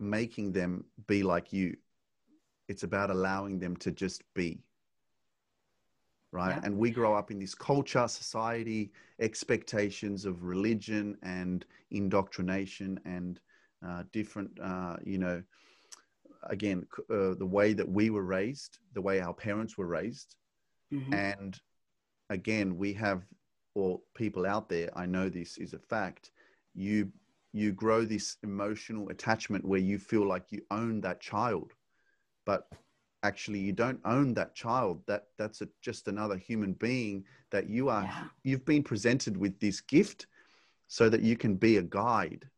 [SPEAKER 1] making them be like you. It's about allowing them to just be right? Yeah. And we grow up in this culture, society, expectations of religion and indoctrination and uh, different, uh, you know, again, uh, the way that we were raised, the way our parents were raised. Mm-hmm. And again, we have, or people out there, I know this is a fact, you you grow this emotional attachment where you feel like you own that child but actually you don't own that child that that's a, just another human being that you are yeah. you've been presented with this gift so that you can be a guide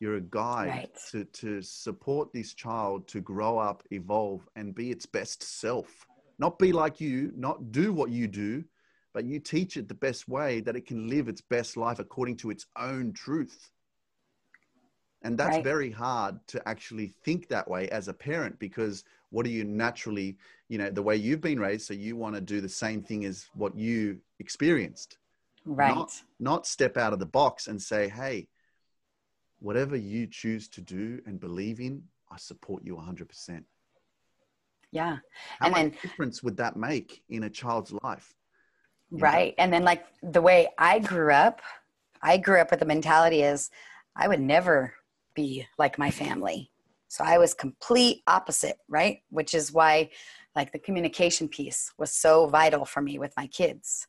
[SPEAKER 1] you're a guide right. to to support this child to grow up evolve and be its best self not be like you not do what you do but you teach it the best way that it can live its best life according to its own truth and that's right. very hard to actually think that way as a parent because what are you naturally you know the way you've been raised so you want to do the same thing as what you experienced.
[SPEAKER 2] Right.
[SPEAKER 1] not, not step out of the box and say hey whatever you choose to do and believe in i support you 100%
[SPEAKER 2] yeah.
[SPEAKER 1] How and much then, difference would that make in a child's life?
[SPEAKER 2] Right know? and then like the way i grew up i grew up with the mentality is i would never be like my family so I was complete opposite, right? Which is why like the communication piece was so vital for me with my kids.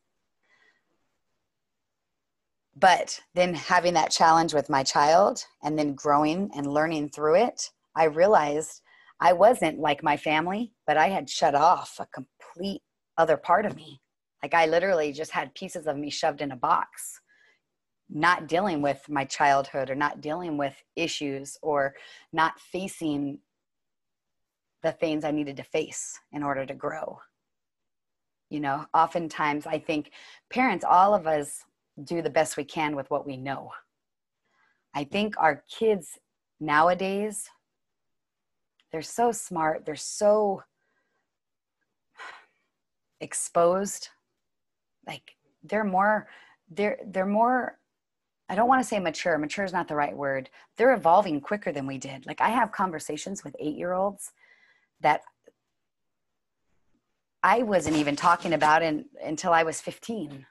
[SPEAKER 2] But then having that challenge with my child and then growing and learning through it, I realized I wasn't like my family, but I had shut off a complete other part of me. Like I literally just had pieces of me shoved in a box not dealing with my childhood or not dealing with issues or not facing the things I needed to face in order to grow. You know, oftentimes I think parents, all of us do the best we can with what we know. I think our kids nowadays, they're so smart, they're so exposed. Like they're more, they're, they're more I don't want to say mature. Mature is not the right word. They're evolving quicker than we did. Like I have conversations with eight year olds that I wasn't even talking about in, until I was 15.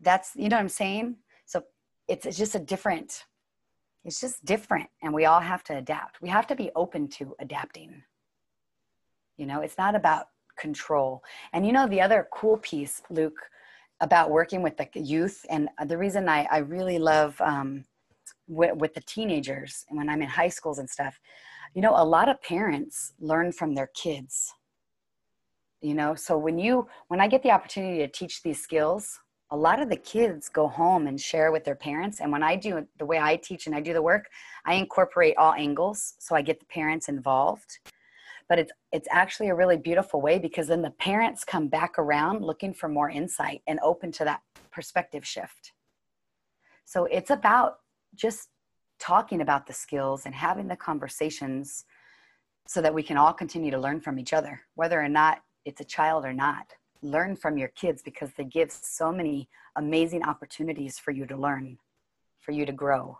[SPEAKER 2] That's, you know what I'm saying? So it's, it's just a different, it's just different. And we all have to adapt. We have to be open to adapting. You know, it's not about control. And you know, the other cool piece, Luke, about working with the youth. And the reason I, I really love um, with, with the teenagers and when I'm in high schools and stuff, you know, a lot of parents learn from their kids. You know, so when you, when I get the opportunity to teach these skills, a lot of the kids go home and share with their parents. And when I do the way I teach and I do the work, I incorporate all angles. So I get the parents involved but it's it's actually a really beautiful way because then the parents come back around looking for more insight and open to that perspective shift. So it's about just talking about the skills and having the conversations so that we can all continue to learn from each other whether or not it's a child or not. Learn from your kids because they give so many amazing opportunities for you to learn for you to grow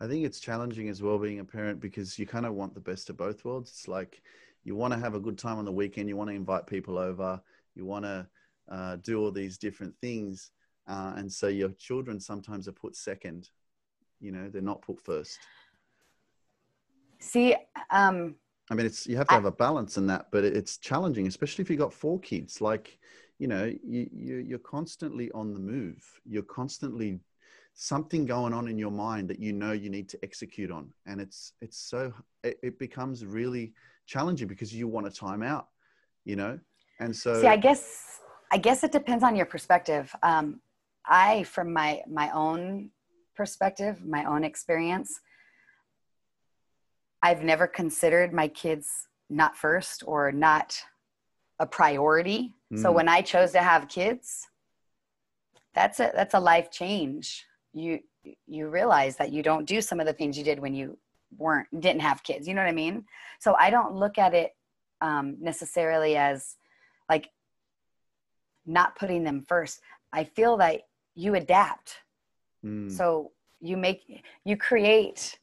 [SPEAKER 1] I think it's challenging as well being a parent because you kind of want the best of both worlds. It's like you want to have a good time on the weekend, you want to invite people over, you want to uh, do all these different things. Uh, and so your children sometimes are put second, you know, they're not put first.
[SPEAKER 2] See, um,
[SPEAKER 1] I mean, it's you have to have a balance in that, but it's challenging, especially if you've got four kids. Like, you know, you, you you're constantly on the move. You're constantly something going on in your mind that you know you need to execute on, and it's it's so it, it becomes really challenging because you want to time out, you know, and so.
[SPEAKER 2] See, I guess I guess it depends on your perspective. Um, I, from my my own perspective, my own experience, I've never considered my kids not first or not a priority. Mm. So when I chose to have kids, that's a that's a life change. You you realize that you don't do some of the things you did when you weren't didn't have kids. You know what I mean? So I don't look at it um, necessarily as like not putting them first. I feel that you adapt. Mm. So you make you create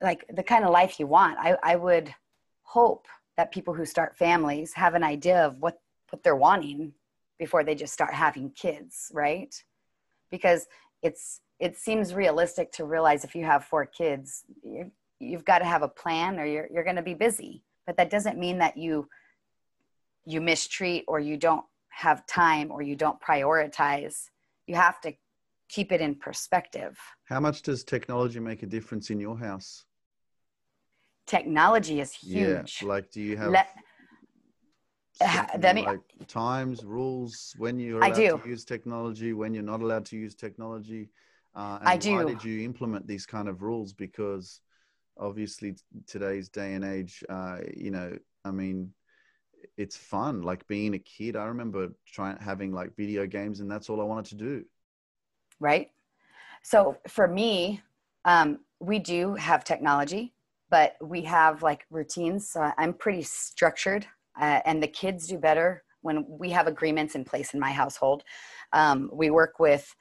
[SPEAKER 2] like the kind of life you want. I, I would hope that people who start families have an idea of what what they're wanting before they just start having kids, right? Because it's it seems realistic to realize if you have four kids, you you've got to have a plan or you're you're going to be busy. But that doesn't mean that you you mistreat or you don't have time or you don't prioritize. You have to keep it in perspective.
[SPEAKER 1] How much does technology make a difference in your house?
[SPEAKER 2] Technology is huge.
[SPEAKER 1] Yeah, like do you have Let, like times, rules, when you're allowed to use technology, when you're not allowed to use technology? Uh, and I do. Why did you implement these kind of rules? Because obviously today's day and age, uh, you know, I mean, it's fun. Like being a kid, I remember trying having like video games, and that's all I wanted to do
[SPEAKER 2] right? So for me, um, we do have technology, but we have like routines. So I'm pretty structured, uh, and the kids do better when we have agreements in place in my household. Um, we work with,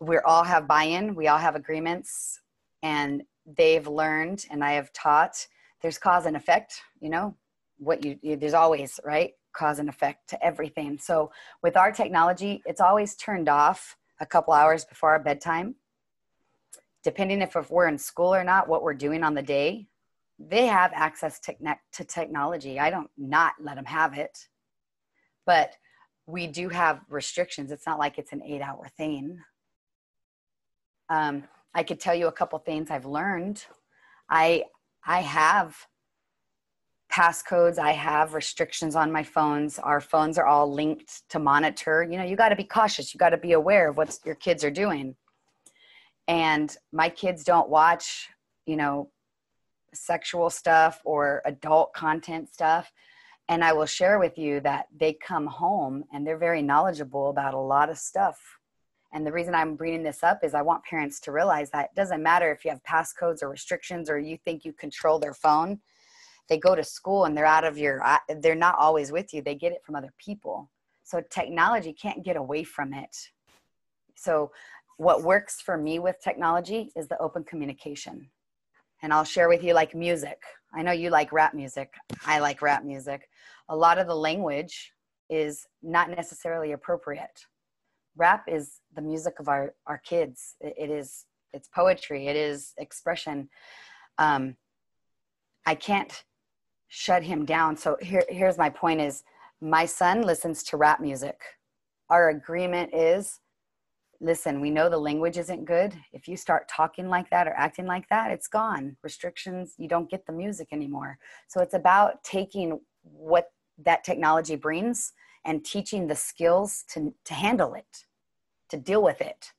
[SPEAKER 2] we all have buy-in. We all have agreements, and they've learned, and I have taught. There's cause and effect. You know, what you, you there's always right cause and effect to everything. So with our technology, it's always turned off a couple hours before our bedtime. Depending if, if we're in school or not, what we're doing on the day, they have access to, to technology. I don't not let them have it, but we do have restrictions. It's not like it's an eight hour thing. Um, I could tell you a couple things I've learned. I I have passcodes i have restrictions on my phones our phones are all linked to monitor you know you got to be cautious you got to be aware of what your kids are doing and my kids don't watch you know sexual stuff or adult content stuff. And i will share with you that they come home and they're very knowledgeable about a lot of stuff. And the reason i'm bringing this up is i want parents to realize that it doesn't matter if you have passcodes or restrictions or you think you control their phone. They go to school and they're out of your uh, they're not always with you. They get it from other people. So technology can't get away from it. So what works for me with technology is the open communication and i'll share with you like music. I know you like rap music. I like rap music. A lot of the language is not necessarily appropriate. Rap is the music of our our kids. It is it's poetry. It is expression. Um, i can't shut him down. So here, here's my point is my son listens to rap music. Our agreement is listen, we know the language isn't good. If you start talking like that or acting like that, it's gone. Restrictions, you don't get the music anymore. So it's about taking what that technology brings and teaching the skills to, to handle it, to deal with it.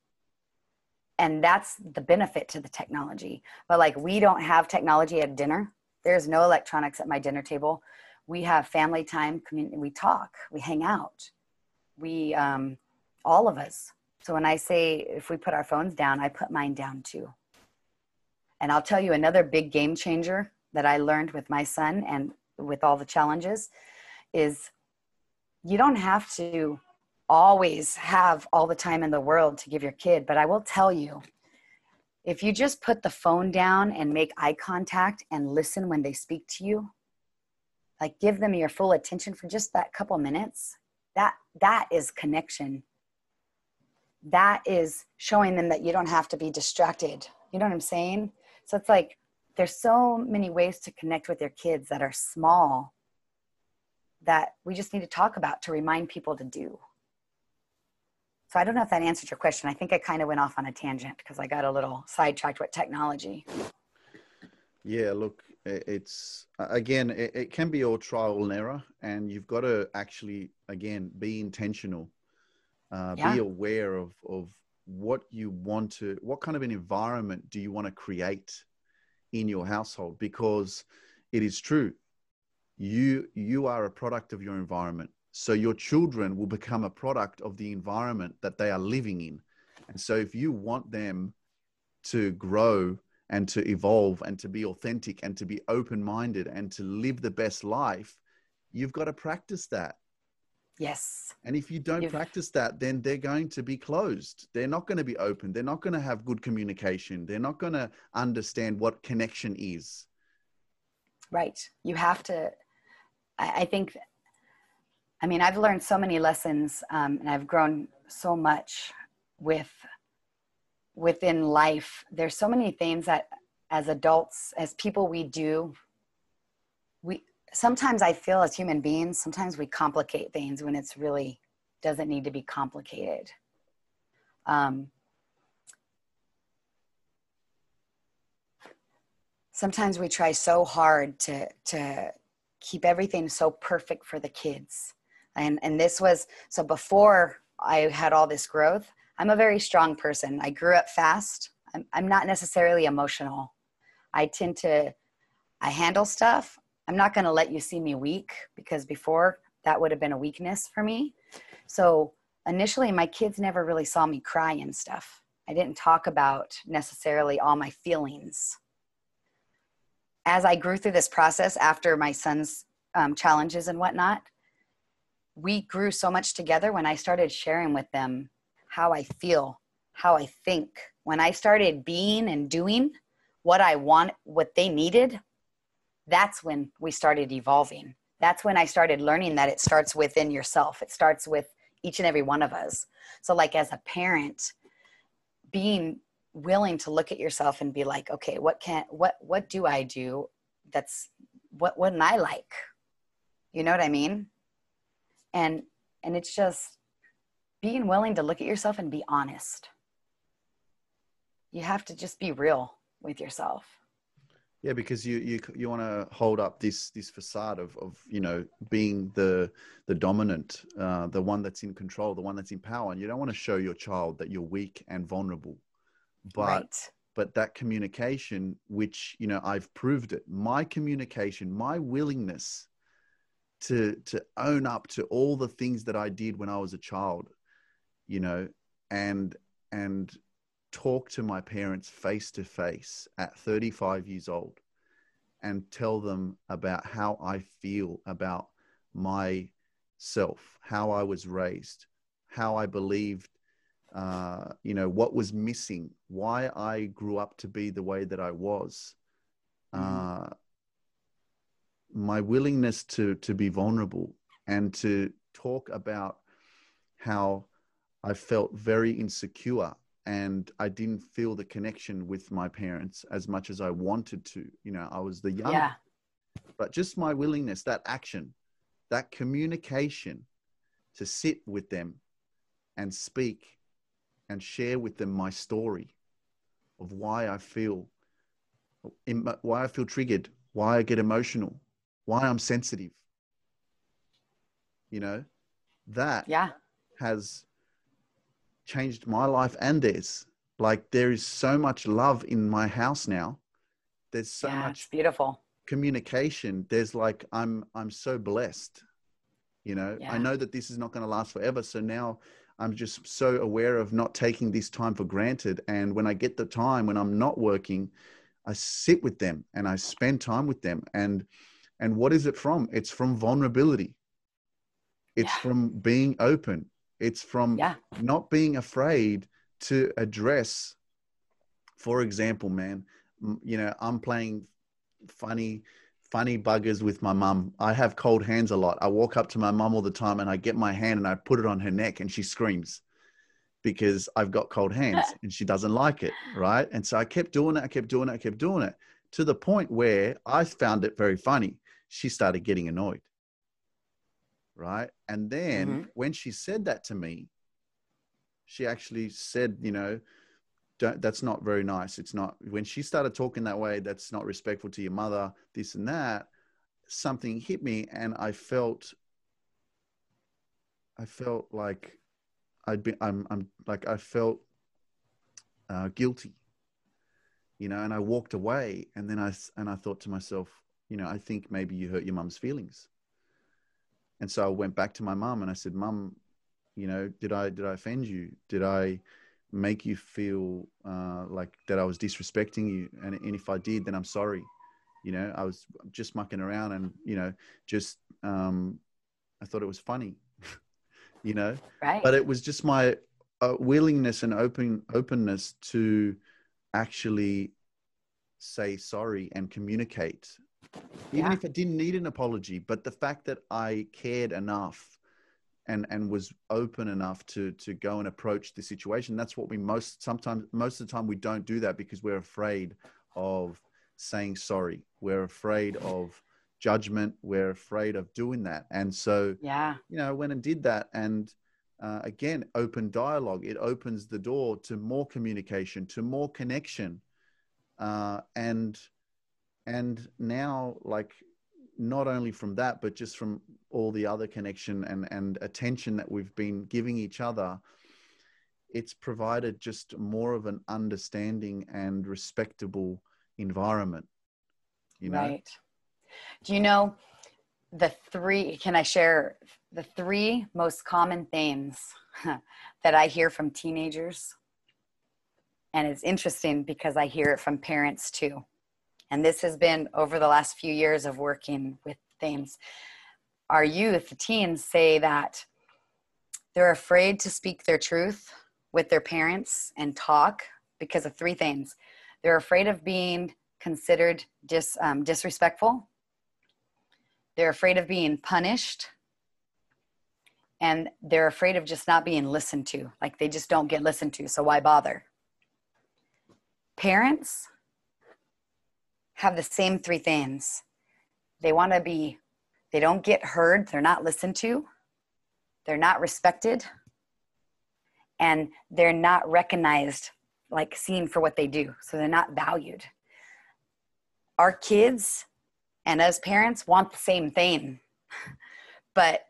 [SPEAKER 2] And that's the benefit to the technology. But like, we don't have technology at dinner there's no electronics at my dinner table. We have family time. community, We talk. We hang out. We, um, all of us. So when I say if we put our phones down, I put mine down too. And I'll tell you another big game changer that I learned with my son and with all the challenges is you don't have to always have all the time in the world to give your kid, but I will tell you if you just put the phone down and make eye contact and listen when they speak to you like give them your full attention for just that couple minutes that that is connection that is showing them that you don't have to be distracted you know what i'm saying so it's like there's so many ways to connect with your kids that are small that we just need to talk about to remind people to do. So I don't know if that answered your question. I think I kind of went off on a tangent because I got a little sidetracked with technology.
[SPEAKER 1] Yeah, look, it's again, it, can be all trial and error, and you've got to actually, again, be intentional, uh, yeah. be aware of of what you want to, what kind of an environment do you want to create in your household? Because it is true you you are a product of your environment. So your children will become a product of the environment that they are living in. And so if you want them to grow and to evolve and to be authentic and to be open minded and to live the best life you've got to practice that
[SPEAKER 2] Yes.
[SPEAKER 1] And if you don't practice that, then they're going to be closed. They're not going to be open. They're not going to have good communication. They're not going to understand what connection is.
[SPEAKER 2] Right. You have to, I, I think, I mean, I've learned so many lessons um, and I've grown so much with within life. There's so many things that as adults, as people we do, sometimes I feel as human beings, sometimes we complicate things when it's really doesn't need to be complicated. Um, sometimes we try so hard to to keep everything so perfect for the kids, and and this was so before I had all this growth. I'm a very strong person. I grew up fast. I'm, I'm not necessarily emotional. I tend to I handle stuff. I'm not going to let you see me weak because before that would have been a weakness for me. So initially, my kids never really saw me cry and stuff. I didn't talk about necessarily all my feelings. As I grew through this process after my son's um, challenges and whatnot, we grew so much together when I started sharing with them how I feel, how I think. When I started being and doing what I want, what they needed, that's when we started evolving. That's when I started learning that it starts within yourself. It starts with each and every one of us. So, like as a parent, being willing to look at yourself and be like, okay, what can what what do I do? That's what wouldn't I like? You know what I mean? And and it's just being willing to look at yourself and be honest. You have to just be real with yourself.
[SPEAKER 1] Yeah, because you you you want to hold up this this facade of of you know being the the dominant, uh, the one that's in control, the one that's in power, and you don't want to show your child that you're weak and vulnerable. But right. but that communication, which you know I've proved it, my communication, my willingness to to own up to all the things that I did when I was a child, you know, and and talk to my parents face to face at 35 years old and tell them about how I feel about myself, how I was raised, how I believed, uh, you know, what was missing, why I grew up to be the way that I was. Mm-hmm. Uh, my willingness to to be vulnerable and to talk about how I felt very insecure and I didn't feel the connection with my parents as much as I wanted to. You know, I was the young, yeah. but just my willingness, that action, that communication to sit with them and speak and share with them my story of why I feel, why I feel triggered, why I get emotional, why I'm sensitive. You know, that
[SPEAKER 2] yeah.
[SPEAKER 1] has changed my life and theirs. Like there is so much love in my house now. There's so yeah, much
[SPEAKER 2] beautiful
[SPEAKER 1] communication. There's like I'm I'm so blessed. You know, yeah. I know that this is not going to last forever. So now I'm just so aware of not taking this time for granted. And when I get the time when I'm not working, I sit with them and I spend time with them. And and what is it from? It's from vulnerability. It's yeah. from being open. It's from yeah. not being afraid to address, for example, man, you know, I'm playing funny, funny buggers with my mum. I have cold hands a lot. I walk up to my mum all the time and I get my hand and I put it on her neck and she screams because I've got cold hands and she doesn't like it. Right. And so I kept doing it. I kept doing it. I kept doing it. to the point where I found it very funny. She started getting annoyed. Right. And then mm-hmm. when she said that to me, she actually said, you know, don't. that's not very nice. It's not when she started talking that way, that's not respectful to your mother, this and that. Something hit me and I felt I felt like I'd be I'm I'm like I felt uh, guilty you know, and I walked away and then I, and I thought to myself, you know, I think maybe you hurt your mum's feelings. And so I went back to my mum and I said, mum, you know, did I, did I offend you? Did I make you feel uh, like that I was disrespecting you? And, and if I did, then I'm sorry. You know, I was just mucking around and, you know, just, um, I thought it was funny, you know,
[SPEAKER 2] right.
[SPEAKER 1] but it was just my uh, willingness and open openness to, actually say sorry and communicate even yeah. if it didn't need an apology but the fact that i cared enough and and was open enough to to go and approach the situation that's what we most sometimes most of the time we don't do that because we're afraid of saying sorry. We're afraid of judgment. We're afraid of doing that. And so
[SPEAKER 2] yeah.
[SPEAKER 1] you know I went and did that and uh, again open dialogue. It opens the door to more communication to more connection uh, and and now like not only from that but just from all the other connection and and attention that we've been giving each other it's provided just more of an understanding and respectable environment you know? Right.
[SPEAKER 2] Do you know the three can i share the three most common themes that i hear from teenagers? And it's interesting because i hear it from parents too and this has been over the last few years of working with themes our youth the teens say that they're afraid to speak their truth with their parents and talk because of three things they're afraid of being considered dis, um, disrespectful they're afraid of being punished. And they're afraid of just not being listened to. Like they just don't get listened to. So why bother? Parents have the same three things. They want to be, they don't get heard, they're not listened to, they're not respected, and they're not recognized, like seen for what they do. So they're not valued. Our kids and as parents want the same thing but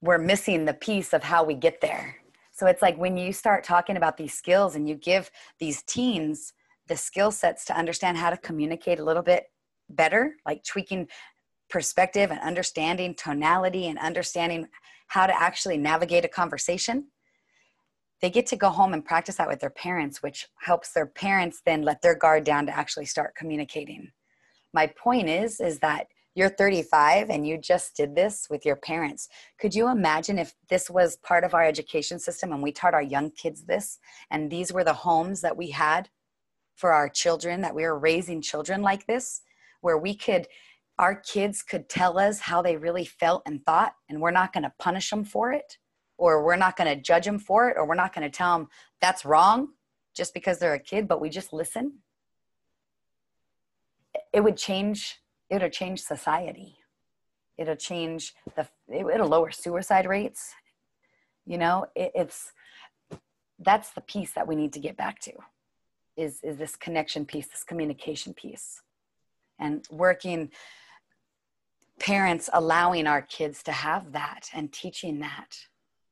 [SPEAKER 2] we're missing the piece of how we get there so it's like when you start talking about these skills and you give these teens the skill sets to understand how to communicate a little bit better like tweaking perspective and understanding tonality and understanding how to actually navigate a conversation. They get to go home and practice that with their parents which helps their parents then let their guard down to actually start communicating. My point is is that you're 35 and you just did this with your parents. Could you imagine if this was part of our education system and we taught our young kids this and these were the homes that we had for our children that we are raising children like this where we could our kids could tell us how they really felt and thought and we're not going to punish them for it or we're not going to judge them for it or we're not going to tell them that's wrong just because they're a kid but we just listen. It would change it'll change society. It'll change the it'll lower suicide rates. You know it, it's that's the piece that we need to get back to is is this connection piece this communication piece. And working parents allowing our kids to have that and teaching that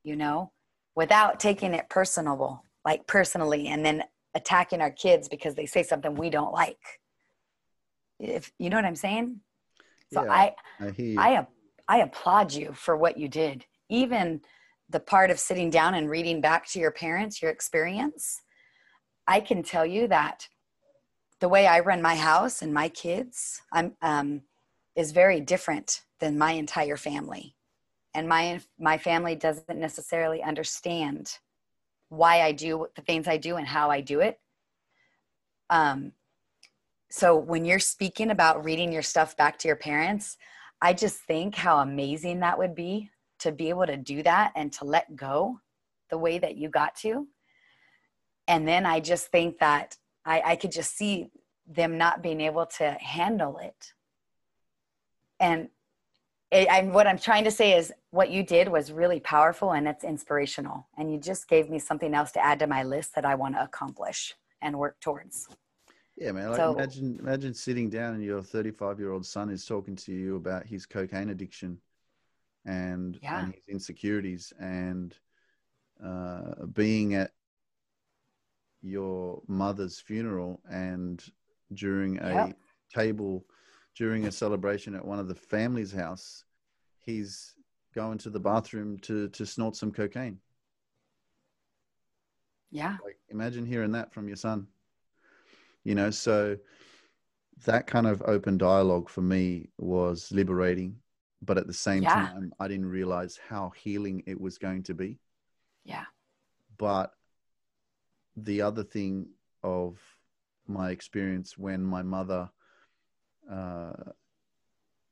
[SPEAKER 2] you know without taking it personable like personally and then attacking our kids because they say something we don't like. If you know what i'm saying? So yeah, i I, I i applaud you for what you did. Even the part of sitting down and reading back to your parents your experience i can tell you that the way i run my house and my kids um, is very different than my entire family. And my my family doesn't necessarily understand why i do the things i do and how i do it. Um, so when you're speaking about reading your stuff back to your parents i just think how amazing that would be to be able to do that and to let go the way that you got to and then i just think that i, I could just see them not being able to handle it. And it, I, what i'm trying to say is what you did was really powerful and it's inspirational. And you just gave me something else to add to my list that i want to accomplish and work towards.
[SPEAKER 1] Yeah man. Like so, imagine imagine sitting down and your 35 year old son is talking to you about his cocaine addiction and, yeah. and his insecurities and uh, being at your mother's funeral and during a yep. table during a celebration at one of the family's house he's going to the bathroom to to snort some cocaine.
[SPEAKER 2] Yeah.
[SPEAKER 1] Like imagine hearing that from your son. You know so that kind of open dialogue for me was liberating but at the same yeah. time i didn't realize how healing it was going to be.
[SPEAKER 2] Yeah.
[SPEAKER 1] But the other thing of my experience when my mother uh,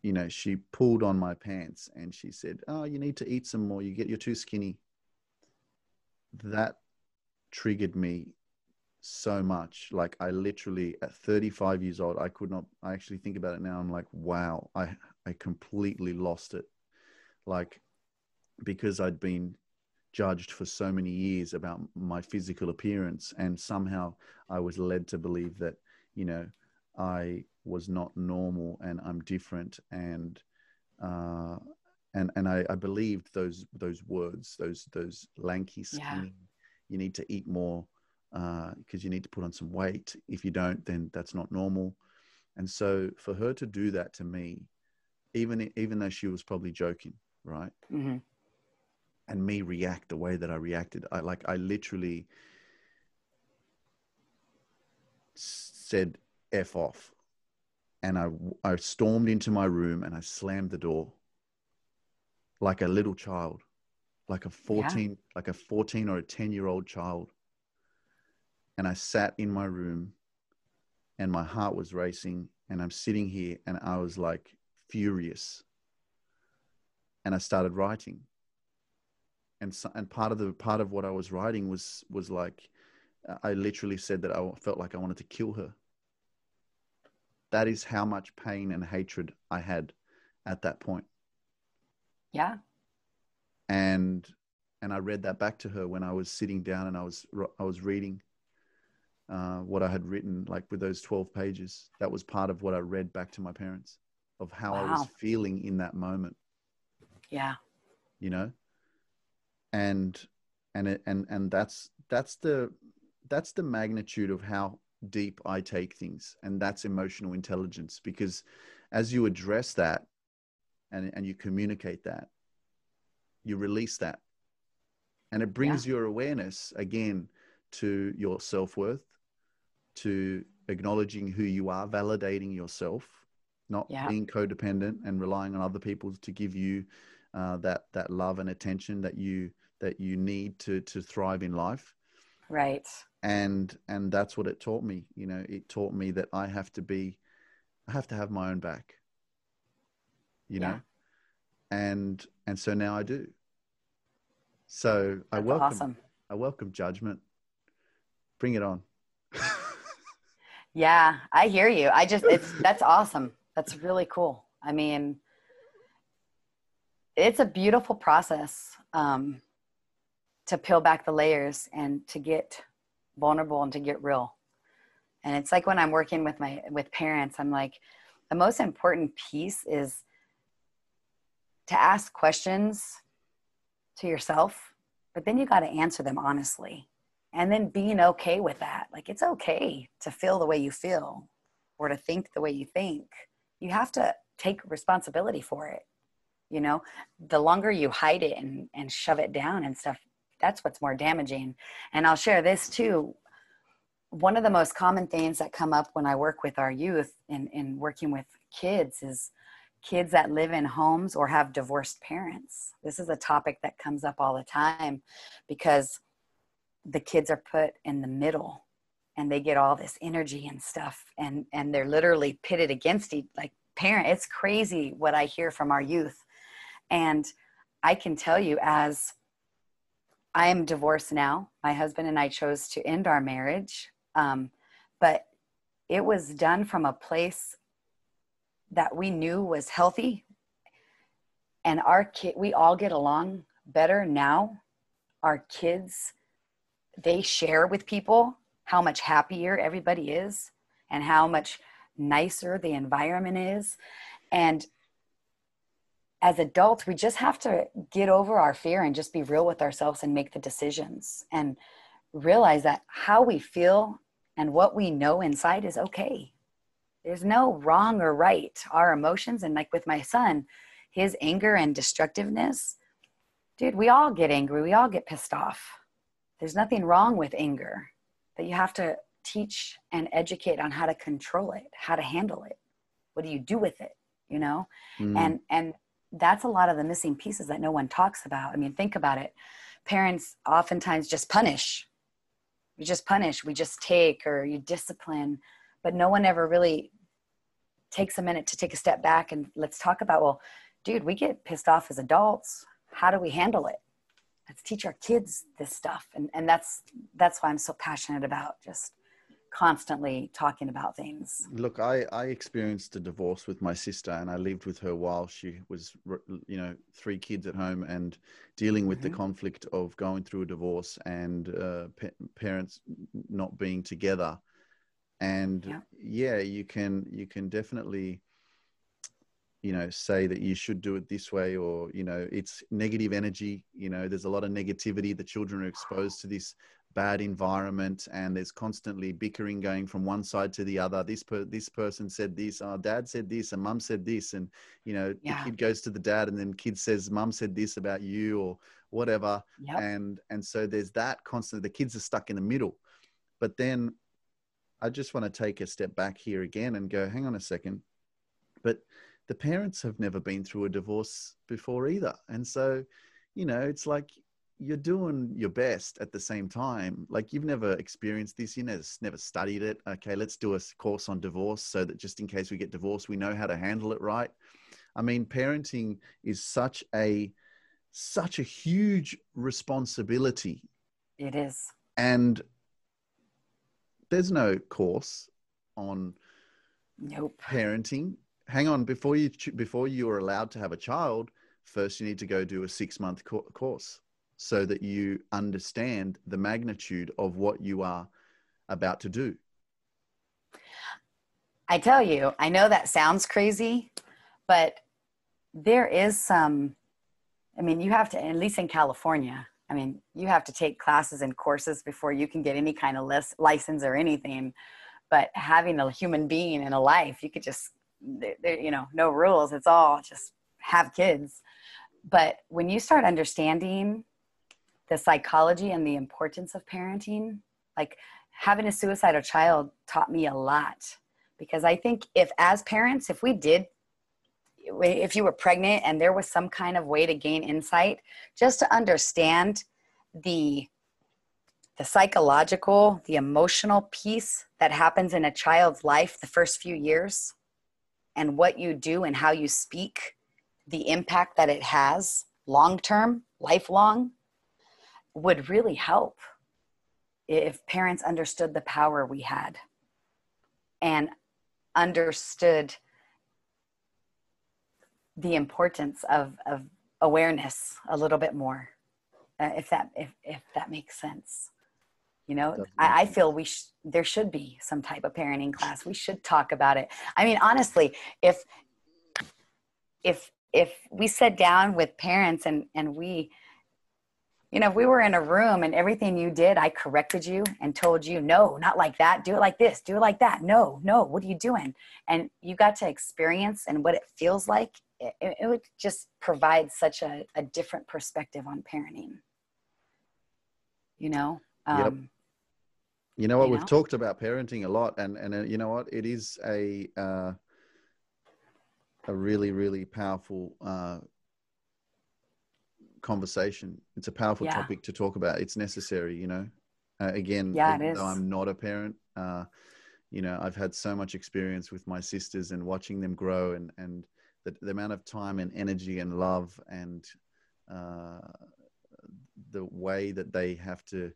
[SPEAKER 1] you know she pulled on my pants and she said oh you need to eat some more. You get you're too skinny. That triggered me so much. Like i literally at 35 years old i could not i actually think about it now. I'm like wow i i completely lost it. Like because i'd been judged for so many years about my physical appearance and somehow i was led to believe that you know i was not normal and i'm different and uh and and i, I believed those those words those those lanky skinny yeah. you need to eat more because uh, you need to put on some weight. If you don't then that's not normal. And so for her to do that to me even even though she was probably joking right? Mm-hmm and me react the way that I reacted. I like I literally said f off, and I I stormed into my room and I slammed the door like a little child, like a fourteen yeah. like a fourteen or a ten year old child, and I sat in my room, and my heart was racing, and I'm sitting here and I was like furious, and I started writing and and part of the part of what I was writing was was like I literally said that I felt like I wanted to kill her. That is how much pain and hatred I had at that point.
[SPEAKER 2] Yeah.
[SPEAKER 1] And and I read that back to her when I was sitting down and I was I was reading uh, what I had written, like with those twelve pages. That was part of what I read back to my parents of how wow. I was feeling in that moment.
[SPEAKER 2] Yeah.
[SPEAKER 1] You know, and and it, and and that's that's the that's the magnitude of how deep I take things, and that's emotional intelligence. Because as you address that, and and you communicate that, you release that, and it brings yeah. your awareness again to your self worth, to acknowledging who you are, validating yourself, not yeah. being codependent and relying on other people to give you uh, that that love and attention that you that you need to to thrive in life.
[SPEAKER 2] Right.
[SPEAKER 1] And and that's what it taught me you know. It taught me that i have to be i have to have my own back you yeah. know and and so now i do. So that's i welcome awesome. i welcome judgment. Bring it on.
[SPEAKER 2] Yeah i hear you. I just it's that's awesome. That's really cool. I mean it's a beautiful process. Um, to peel back the layers and to get vulnerable and to get real. And it's like when i'm working with my with parents i'm like the most important piece is to ask questions to yourself but then you got to answer them honestly and then being okay with that. Like it's okay to feel the way you feel or to think the way you think. You have to take responsibility for it you know? The longer you hide it and, and shove it down and stuff that's what's more damaging. And i'll share this too. One of the most common things that come up when i work with our youth in, in working with kids is kids that live in homes or have divorced parents. This is a topic that comes up all the time because the kids are put in the middle and they get all this energy and stuff and and they're literally pitted against each like parent. It's crazy what i hear from our youth. And i can tell you as I am divorced now. My husband and I chose to end our marriage. Um, but it was done from a place that we knew was healthy and our kid we all get along better now our kids they share with people how much happier everybody is and how much nicer the environment is and as adults we just have to get over our fear and just be real with ourselves and make the decisions and realize that how we feel and what we know inside is okay. There's no wrong or right. Our emotions and like with my son his anger and destructiveness dude we all get angry. We all get pissed off. There's nothing wrong with anger that you have to teach and educate on how to control it how to handle it. What do you do with it you know? Mm. and and that's a lot of the missing pieces that no one talks about. I mean think about it. Parents oftentimes just punish. We just punish we just take or you discipline but no one ever really takes a minute to take a step back and let's talk about well dude we get pissed off as adults. How do we handle it? Let's teach our kids this stuff. And and that's that's why i'm so passionate about just constantly talking about things
[SPEAKER 1] look i i experienced a divorce with my sister and i lived with her while she was you know three kids at home and dealing with mm-hmm. the conflict of going through a divorce and uh, pa- parents not being together and yeah. yeah you can you can definitely you know say that you should do it this way or you know it's negative energy you know there's a lot of negativity the children are exposed to this bad environment and there's constantly bickering going from one side to the other this per, this person said this oh dad said this and mum said this and you know yeah. the kid goes to the dad and then kid says mum said this about you or whatever yep. and and so there's that constant the kids are stuck in the middle but then i just want to take a step back here again and go hang on a second but the parents have never been through a divorce before either. And so, you know, it's like you're doing your best at the same time. Like you've never experienced this, you never, never studied it. Okay, let's do a course on divorce so that just in case we get divorced, we know how to handle it right. I mean, parenting is such a such a huge responsibility.
[SPEAKER 2] It is.
[SPEAKER 1] And there's no course on
[SPEAKER 2] nope.
[SPEAKER 1] parenting hang on before you before you are allowed to have a child first you need to go do a six month co- course so that you understand the magnitude of what you are about to do.
[SPEAKER 2] I tell you i know that sounds crazy but there is some i mean you have to at least in california i mean you have to take classes and courses before you can get any kind of list, license or anything but having a human being in a life you could just you know no rules it's all just have kids. But when you start understanding the psychology and the importance of parenting like having a suicidal child taught me a lot. Because i think if as parents if we did if you were pregnant and there was some kind of way to gain insight just to understand the the psychological the emotional piece that happens in a child's life the first few years and what you do and how you speak, the impact that it has long term, lifelong, would really help if parents understood the power we had and understood the importance of, of awareness a little bit more uh, if that if, if that makes sense. You know I, I, feel we sh- there should be some type of parenting class. We should talk about it. I mean honestly if if if we sat down with parents and and we you know if we were in a room and everything you did i corrected you and told you no not like that. Do it like this. Do it like that. No no. What are you doing? And you got to experience and what it feels like it, it would just provide such a, a different perspective on parenting. You know um, yep
[SPEAKER 1] you know what? You We've talked about parenting a lot, and and uh, you know what? It is a uh, a really really powerful uh, conversation. It's a powerful yeah. topic to talk about. It's necessary, you know. Uh, again,
[SPEAKER 2] yeah, it is.
[SPEAKER 1] though I'm not a parent, uh, you know, I've had so much experience with my sisters and watching them grow, and and the, the amount of time and energy and love and uh, the way that they have to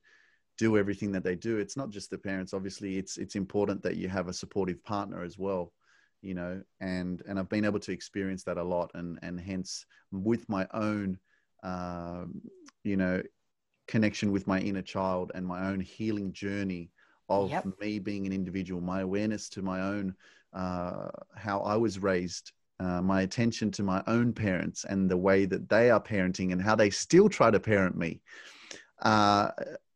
[SPEAKER 1] do everything that they do it's not just the parents obviously it's it's important that you have a supportive partner as well you know and and i've been able to experience that a lot and and hence with my own um, you know connection with my inner child and my own healing journey of yep. me being an individual my awareness to my own uh, how i was raised uh, my attention to my own parents and the way that they are parenting and how they still try to parent me uh,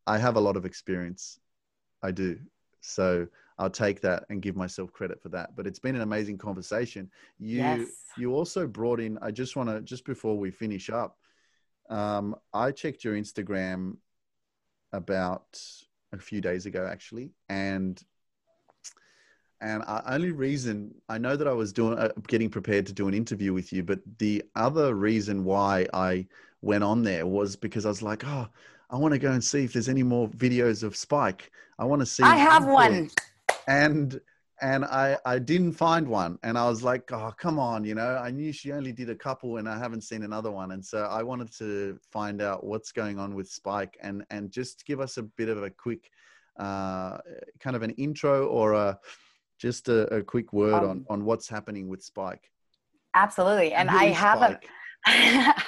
[SPEAKER 1] I have a lot of experience. I do. So I'll take that and give myself credit for that. But it's been an amazing conversation. You yes. you also brought in. I just want to just before we finish up. Um, I checked your Instagram about a few days ago, actually, and and I, only reason I know that I was doing uh, getting prepared to do an interview with you, but the other reason why I went on there was because I was like, oh, I want to go and see if there's any more videos of Spike. I want to see.
[SPEAKER 2] I have one.
[SPEAKER 1] And and I I didn't find one, and I was like, oh come on, you know. I knew she only did a couple, and I haven't seen another one, and so I wanted to find out what's going on with Spike, and and just give us a bit of a quick, uh, kind of an intro or a just a, a quick word um, on on what's happening with Spike.
[SPEAKER 2] Absolutely, and I have Spike? a.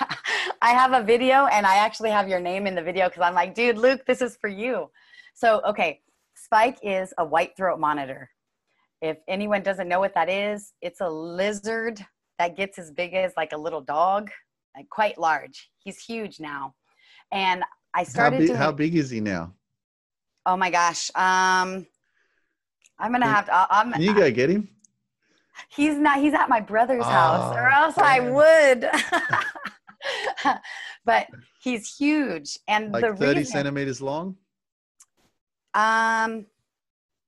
[SPEAKER 2] I have a video and I actually have your name in the video because I'm like, dude, Luke, this is for you. So, okay, Spike is a white throat monitor. If anyone doesn't know what that is, it's a lizard that gets as big as like a little dog, like quite large. He's huge now. And I started.
[SPEAKER 1] How big,
[SPEAKER 2] doing,
[SPEAKER 1] how big is he now?
[SPEAKER 2] Oh my gosh. Um, I'm gonna have to. I'm,
[SPEAKER 1] Can you go get him?
[SPEAKER 2] He's not. He's at my brother's oh, house, or else man. I would. but he's huge, and
[SPEAKER 1] like the thirty reason, centimeters long.
[SPEAKER 2] Um,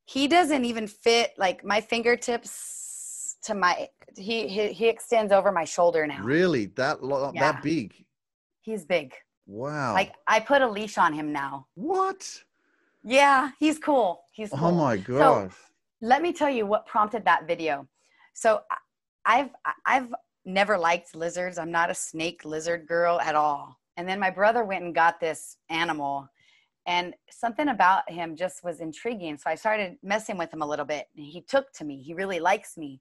[SPEAKER 2] he doesn't even fit like my fingertips to my. He he, he extends over my shoulder now.
[SPEAKER 1] Really, that long, yeah. that big?
[SPEAKER 2] He's big.
[SPEAKER 1] Wow.
[SPEAKER 2] Like I put a leash on him now.
[SPEAKER 1] What?
[SPEAKER 2] Yeah, he's cool. He's oh cool.
[SPEAKER 1] Oh my gosh. So,
[SPEAKER 2] let me tell you what prompted that video. So I've I've never liked lizards. I'm not a snake lizard girl at all. And then my brother went and got this animal and something about him just was intriguing. So I started messing with him a little bit. And he took to me. He really likes me.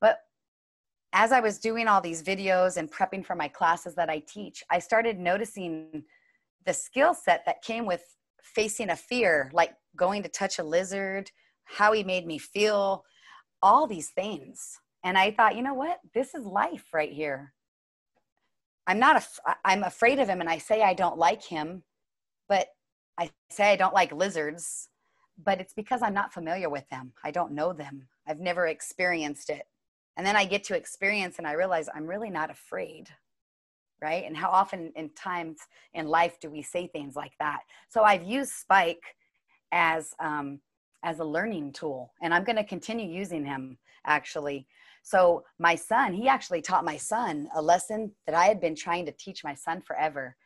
[SPEAKER 2] But as I was doing all these videos and prepping for my classes that I teach, I started noticing the skill set that came with facing a fear, like going to touch a lizard, how he made me feel, all these things. And I thought, you know what? This is life right here. I'm not, I'm afraid of him and I say I don't like him, but I say I don't like lizards, but it's because I'm not familiar with them. I don't know them. I've never experienced it. And then I get to experience and I realize I'm really not afraid. Right. And how often in times in life do we say things like that? So I've used Spike as um, as a learning tool and i'm going to continue using him actually so my son he actually taught my son a lesson that i had been trying to teach my son forever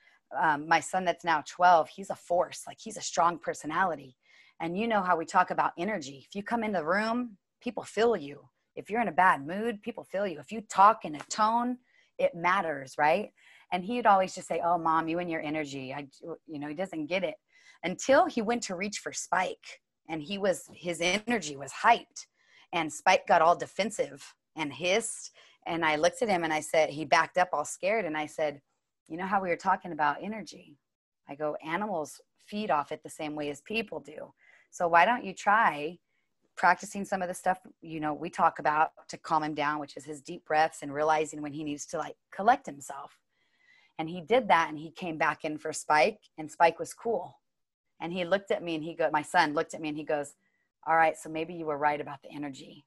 [SPEAKER 2] um, my son that's now 12 he's a force like he's a strong personality. And you know how we talk about energy. If you come in the room people feel you. If you're in a bad mood people feel you. If you talk in a tone it matters right? And he'd always just say oh mom you and your energy. I you know he doesn't get it. Until he went to reach for spike and he was his energy was hyped and spike got all defensive and hissed. And i looked at him and i said he backed up all scared and i said you know how we were talking about energy? I go animals feed off it the same way as people do. So why don't you try practicing some of the stuff you know we talk about to calm him down which is his deep breaths and realizing when he needs to like collect himself. And he did that and he came back in for spike and spike was cool. And he looked at me and he go, my son looked at me and he goes, all right, so maybe you were right about the energy.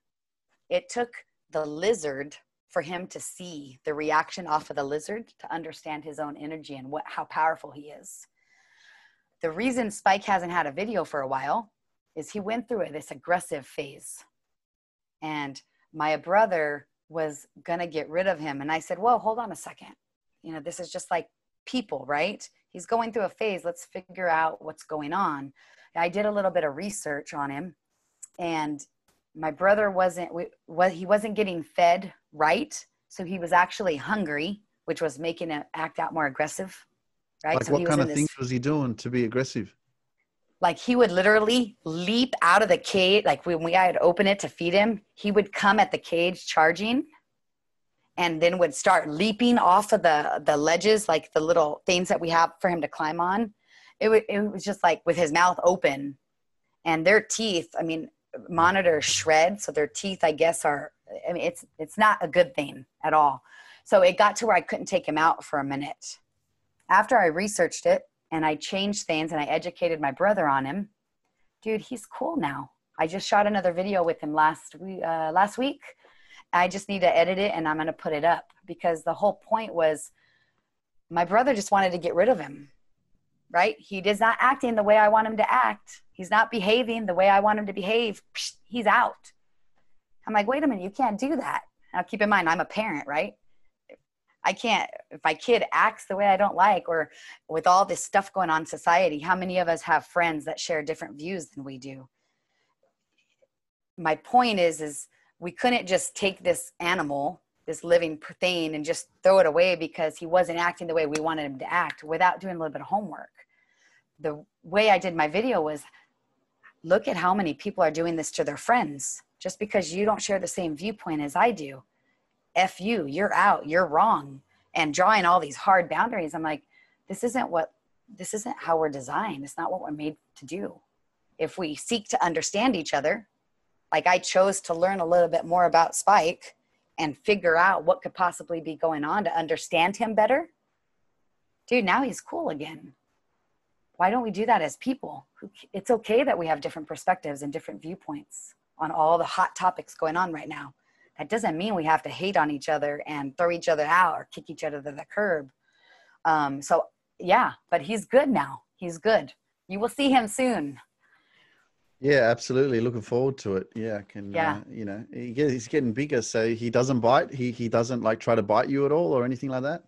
[SPEAKER 2] It took the lizard for him to see the reaction off of the lizard to understand his own energy and what, how powerful he is. The reason Spike hasn't had a video for a while is he went through this aggressive phase. And my brother was going to get rid of him. And I said, Whoa, hold on a second. You know, this is just like people, right? he's going through a phase. Let's figure out what's going on. I did a little bit of research on him, and my brother wasn't what he wasn't getting fed right, so he was actually hungry, which was making him act out more aggressive. Right.
[SPEAKER 1] Like
[SPEAKER 2] so
[SPEAKER 1] what kind of this, things was he doing to be aggressive?
[SPEAKER 2] like he would literally leap out of the cage like when we I had open it to feed him he would come at the cage charging and then would start leaping off of the the ledges like the little things that we have for him to climb on it, w- it was just like with his mouth open and their teeth i mean monitor shred so their teeth i guess are i mean it's it's not a good thing at all so it got to where i couldn't take him out for a minute after i researched it and i changed things and i educated my brother on him dude he's cool now i just shot another video with him last week uh, last week i just need to edit it and i'm going to put it up because the whole point was my brother just wanted to get rid of him right? He is not acting the way I want him to act. He's not behaving the way I want him to behave. He's out. I'm like, wait a minute, you can't do that. Now, keep in mind, I'm a parent, right? I can't, if my kid acts the way I don't like, or with all this stuff going on in society, how many of us have friends that share different views than we do? My point is, is we couldn't just take this animal, this living thing, and just throw it away because he wasn't acting the way we wanted him to act without doing a little bit of homework the way I did my video was look at how many people are doing this to their friends just because you don't share the same viewpoint as I do. F you, you're out, you're wrong. And drawing all these hard boundaries, I'm like, this isn't what, this isn't how we're designed. It's not what we're made to do. If we seek to understand each other, like I chose to learn a little bit more about Spike and figure out what could possibly be going on to understand him better. Dude, now he's cool again why don't we do that as people? It's okay that we have different perspectives and different viewpoints on all the hot topics going on right now. That doesn't mean we have to hate on each other and throw each other out or kick each other to the curb. Um, so, yeah, but he's good now. He's good. You will see him soon.
[SPEAKER 1] Yeah, absolutely. Looking forward to it. Yeah, can yeah. Uh, you know he he's getting bigger, so he doesn't bite. He he doesn't like try to bite you at all or anything like that.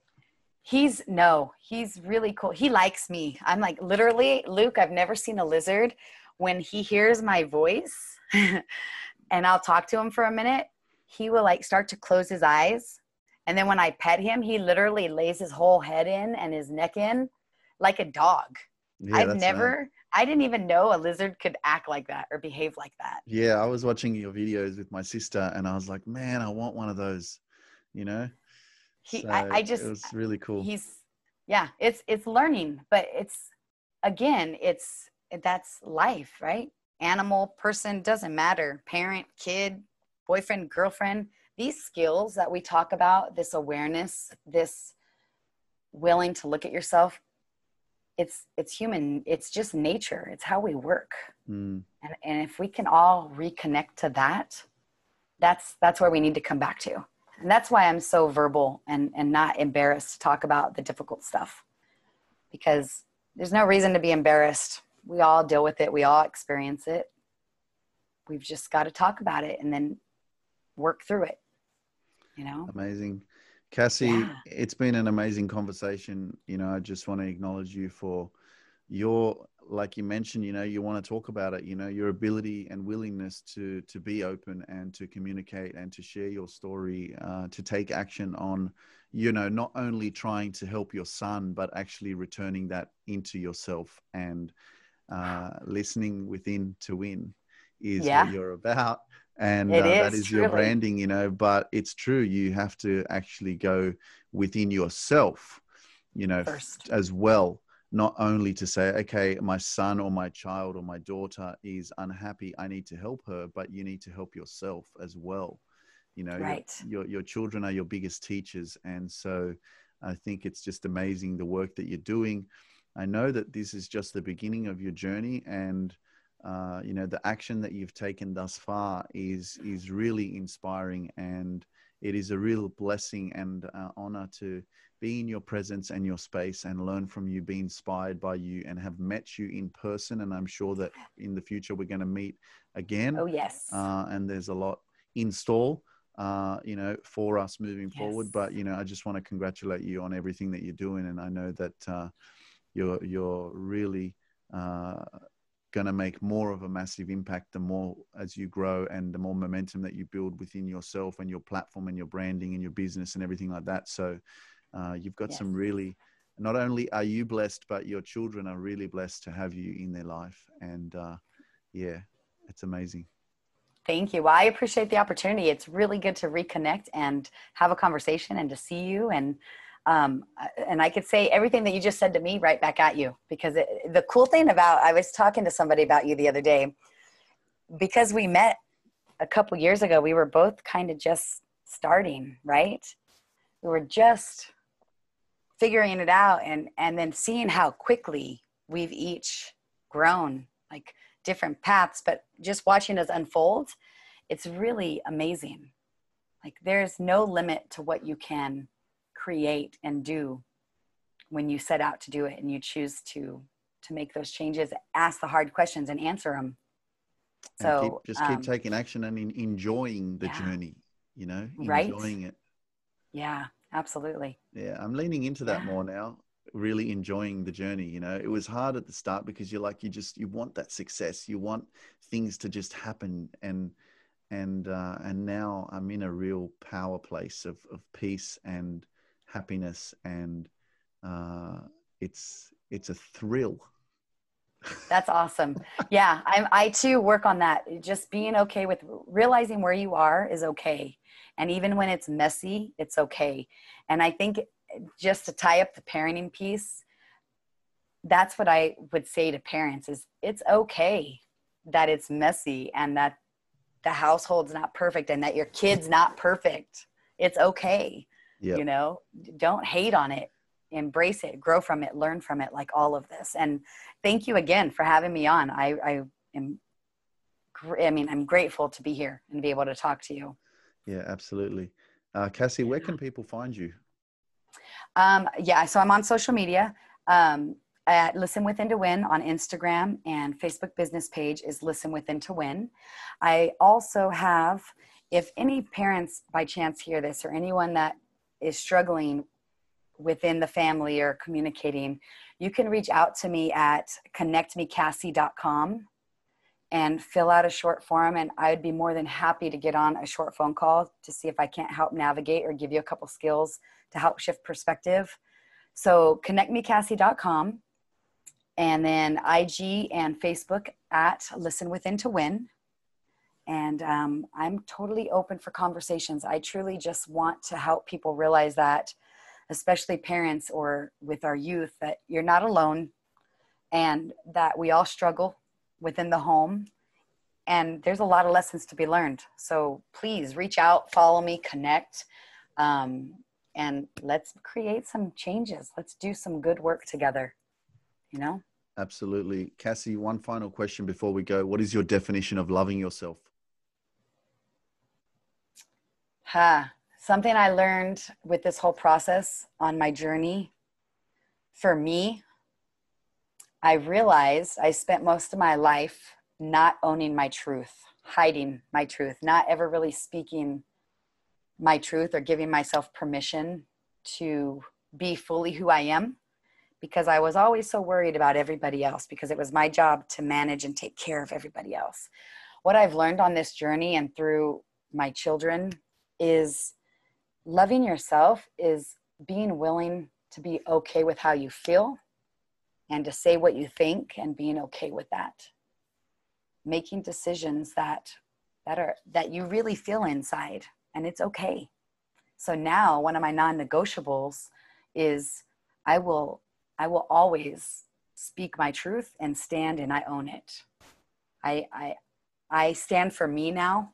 [SPEAKER 2] He's no, he's really cool. He likes me. I'm like literally, Luke, I've never seen a lizard when he hears my voice and I'll talk to him for a minute, he will like start to close his eyes. And then when I pet him, he literally lays his whole head in and his neck in like a dog. Yeah, I've never, nice. I didn't even know a lizard could act like that or behave like that.
[SPEAKER 1] Yeah, I was watching your videos with my sister and I was like, man, I want one of those, you know?
[SPEAKER 2] He so I, I just
[SPEAKER 1] it was really cool.
[SPEAKER 2] he's yeah it's it's learning but it's again it's that's life right? Animal person doesn't matter. Parent kid boyfriend girlfriend. These skills that we talk about this awareness this willing to look at yourself it's it's human. It's just nature. It's how we work. Mm. and, and if we can all reconnect to that that's that's where we need to come back to and that's why I'm so verbal and, and not embarrassed to talk about the difficult stuff because there's no reason to be embarrassed. We all deal with it, we all experience it. We've just got to talk about it and then work through it. You know?
[SPEAKER 1] Amazing. Cassie, yeah. it's been an amazing conversation. You know, I just want to acknowledge you for your like you mentioned you know you want to talk about it you know your ability and willingness to to be open and to communicate and to share your story uh, to take action on you know not only trying to help your son but actually returning that into yourself and uh, listening within to win is yeah. what you're about and uh, is, that is truly. your branding you know but it's true you have to actually go within yourself you know First. as well not only to say, okay, my son or my child or my daughter is unhappy, I need to help her, but you need to help yourself as well. You know, right. your, your, your children are your biggest teachers. And so I think it's just amazing the work that you're doing. I know that this is just the beginning of your journey and uh, you know the action that you've taken thus far is is really inspiring and it is a real blessing and uh, honor to be in your presence and your space and learn from you, be inspired by you, and have met you in person. And I'm sure that in the future we're going to meet again.
[SPEAKER 2] Oh, yes.
[SPEAKER 1] Uh, and there's a lot in store. Uh, you know, for us moving yes. forward, but you know, I just want to congratulate you on everything that you're doing, and I know that uh, you're you're really uh, going to make more of a massive impact the more as you grow and the more momentum that you build within yourself and your platform and your branding and your business and everything like that so uh, you've got yes. some really not only are you blessed, but your children are really blessed to have you in their life. And uh, yeah, it's amazing.
[SPEAKER 2] Thank you. Well, I appreciate the opportunity. It's really good to reconnect and have a conversation and to see you. And um, and I could say everything that you just said to me right back at you because it, the cool thing about I was talking to somebody about you the other day because we met a couple years ago. We were both kind of just starting, right? We were just figuring it out and and then seeing how quickly we've each grown like different paths but just watching us unfold it's really amazing like there's no limit to what you can create and do when you set out to do it and you choose to to make those changes ask the hard questions and answer them so
[SPEAKER 1] keep, just keep um, taking action and in, enjoying the yeah. journey you know enjoying
[SPEAKER 2] right? it yeah absolutely.
[SPEAKER 1] Yeah i'm leaning into that yeah. more now really enjoying the journey you know? It was hard at the start because you're like you just you want that success you want things to just happen and and uh and now i'm in a real power place of of peace and happiness and uh it's it's a thrill
[SPEAKER 2] that's awesome. Yeah i'm i too work on that. Just being okay with realizing where you are is okay. And even when it's messy it's okay. And i think just to tie up the parenting piece that's what i would say to parents is it's okay that it's messy and that the household's not perfect and that your kid's not perfect. It's okay yep. you know? Don't hate on it. Embrace it. Grow from it. Learn from it like all of this. And thank you again for having me on. I i am i mean i'm grateful to be here and be able to talk to you.
[SPEAKER 1] Yeah absolutely. Uh, cassie where can people find you?
[SPEAKER 2] Um, yeah, so I'm on social media. Um, at Listen Within to Win on Instagram and Facebook business page is Listen Within to Win. I also have, if any parents by chance hear this or anyone that is struggling within the family or communicating, you can reach out to me at connectmecassie.com and fill out a short form and i would be more than happy to get on a short phone call to see if i can't help navigate or give you a couple skills to help shift perspective. So connectmecassie.com and then IG and Facebook at Listen Within to Win. And um, I'm totally open for conversations. I truly just want to help people realize that, especially parents or with our youth, that you're not alone and that we all struggle within the home. And there's a lot of lessons to be learned. So please reach out, follow me, connect. Um, and let's create some changes. Let's do some good work together, you know?
[SPEAKER 1] Absolutely. Cassie, one final question before we go. What is your definition of loving yourself?
[SPEAKER 2] Ha, huh. Something I learned with this whole process on my journey. For me, I realized I spent most of my life not owning my truth, hiding my truth, not ever really speaking my truth or giving myself permission to be fully who I am because I was always so worried about everybody else because it was my job to manage and take care of everybody else. What I've learned on this journey and through my children is loving yourself is being willing to be okay with how you feel and to say what you think and being okay with that making decisions that that are that you really feel inside and it's okay. So now one of my non-negotiables is I will I will always speak my truth and stand and I own it. I I I stand for me now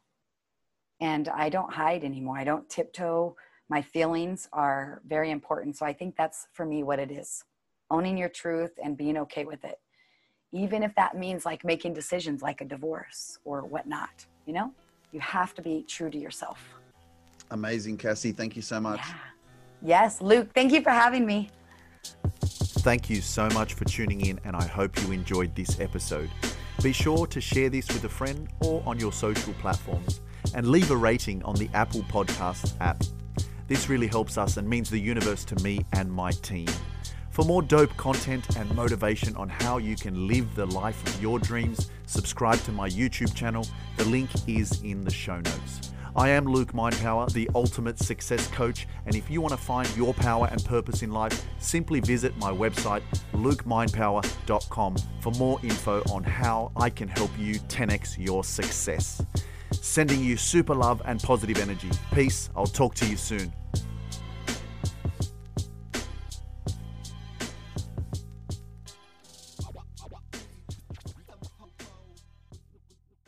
[SPEAKER 2] and I don't hide anymore. I don't tiptoe. My feelings are very important. So I think that's for me what it is. Owning your truth and being okay with it. Even if that means like making decisions like a divorce or whatnot, you know? You have to be true to yourself.
[SPEAKER 1] Amazing, Cassie. Thank you so much.
[SPEAKER 2] Yeah. Yes, Luke, thank you for having me.
[SPEAKER 1] Thank you so much for tuning in, and I hope you enjoyed this episode. Be sure to share this with a friend or on your social platforms and leave a rating on the Apple Podcasts app. This really helps us and means the universe to me and my team. For more dope content and motivation on how you can live the life of your dreams, subscribe to my YouTube channel. The link is in the show notes. I am Luke Mindpower, the ultimate success coach, and if you want to find your power and purpose in life, simply visit my website, lukemindpower.com, for more info on how I can help you 10x your success sending you super love and positive energy. Peace. I'll talk to you soon.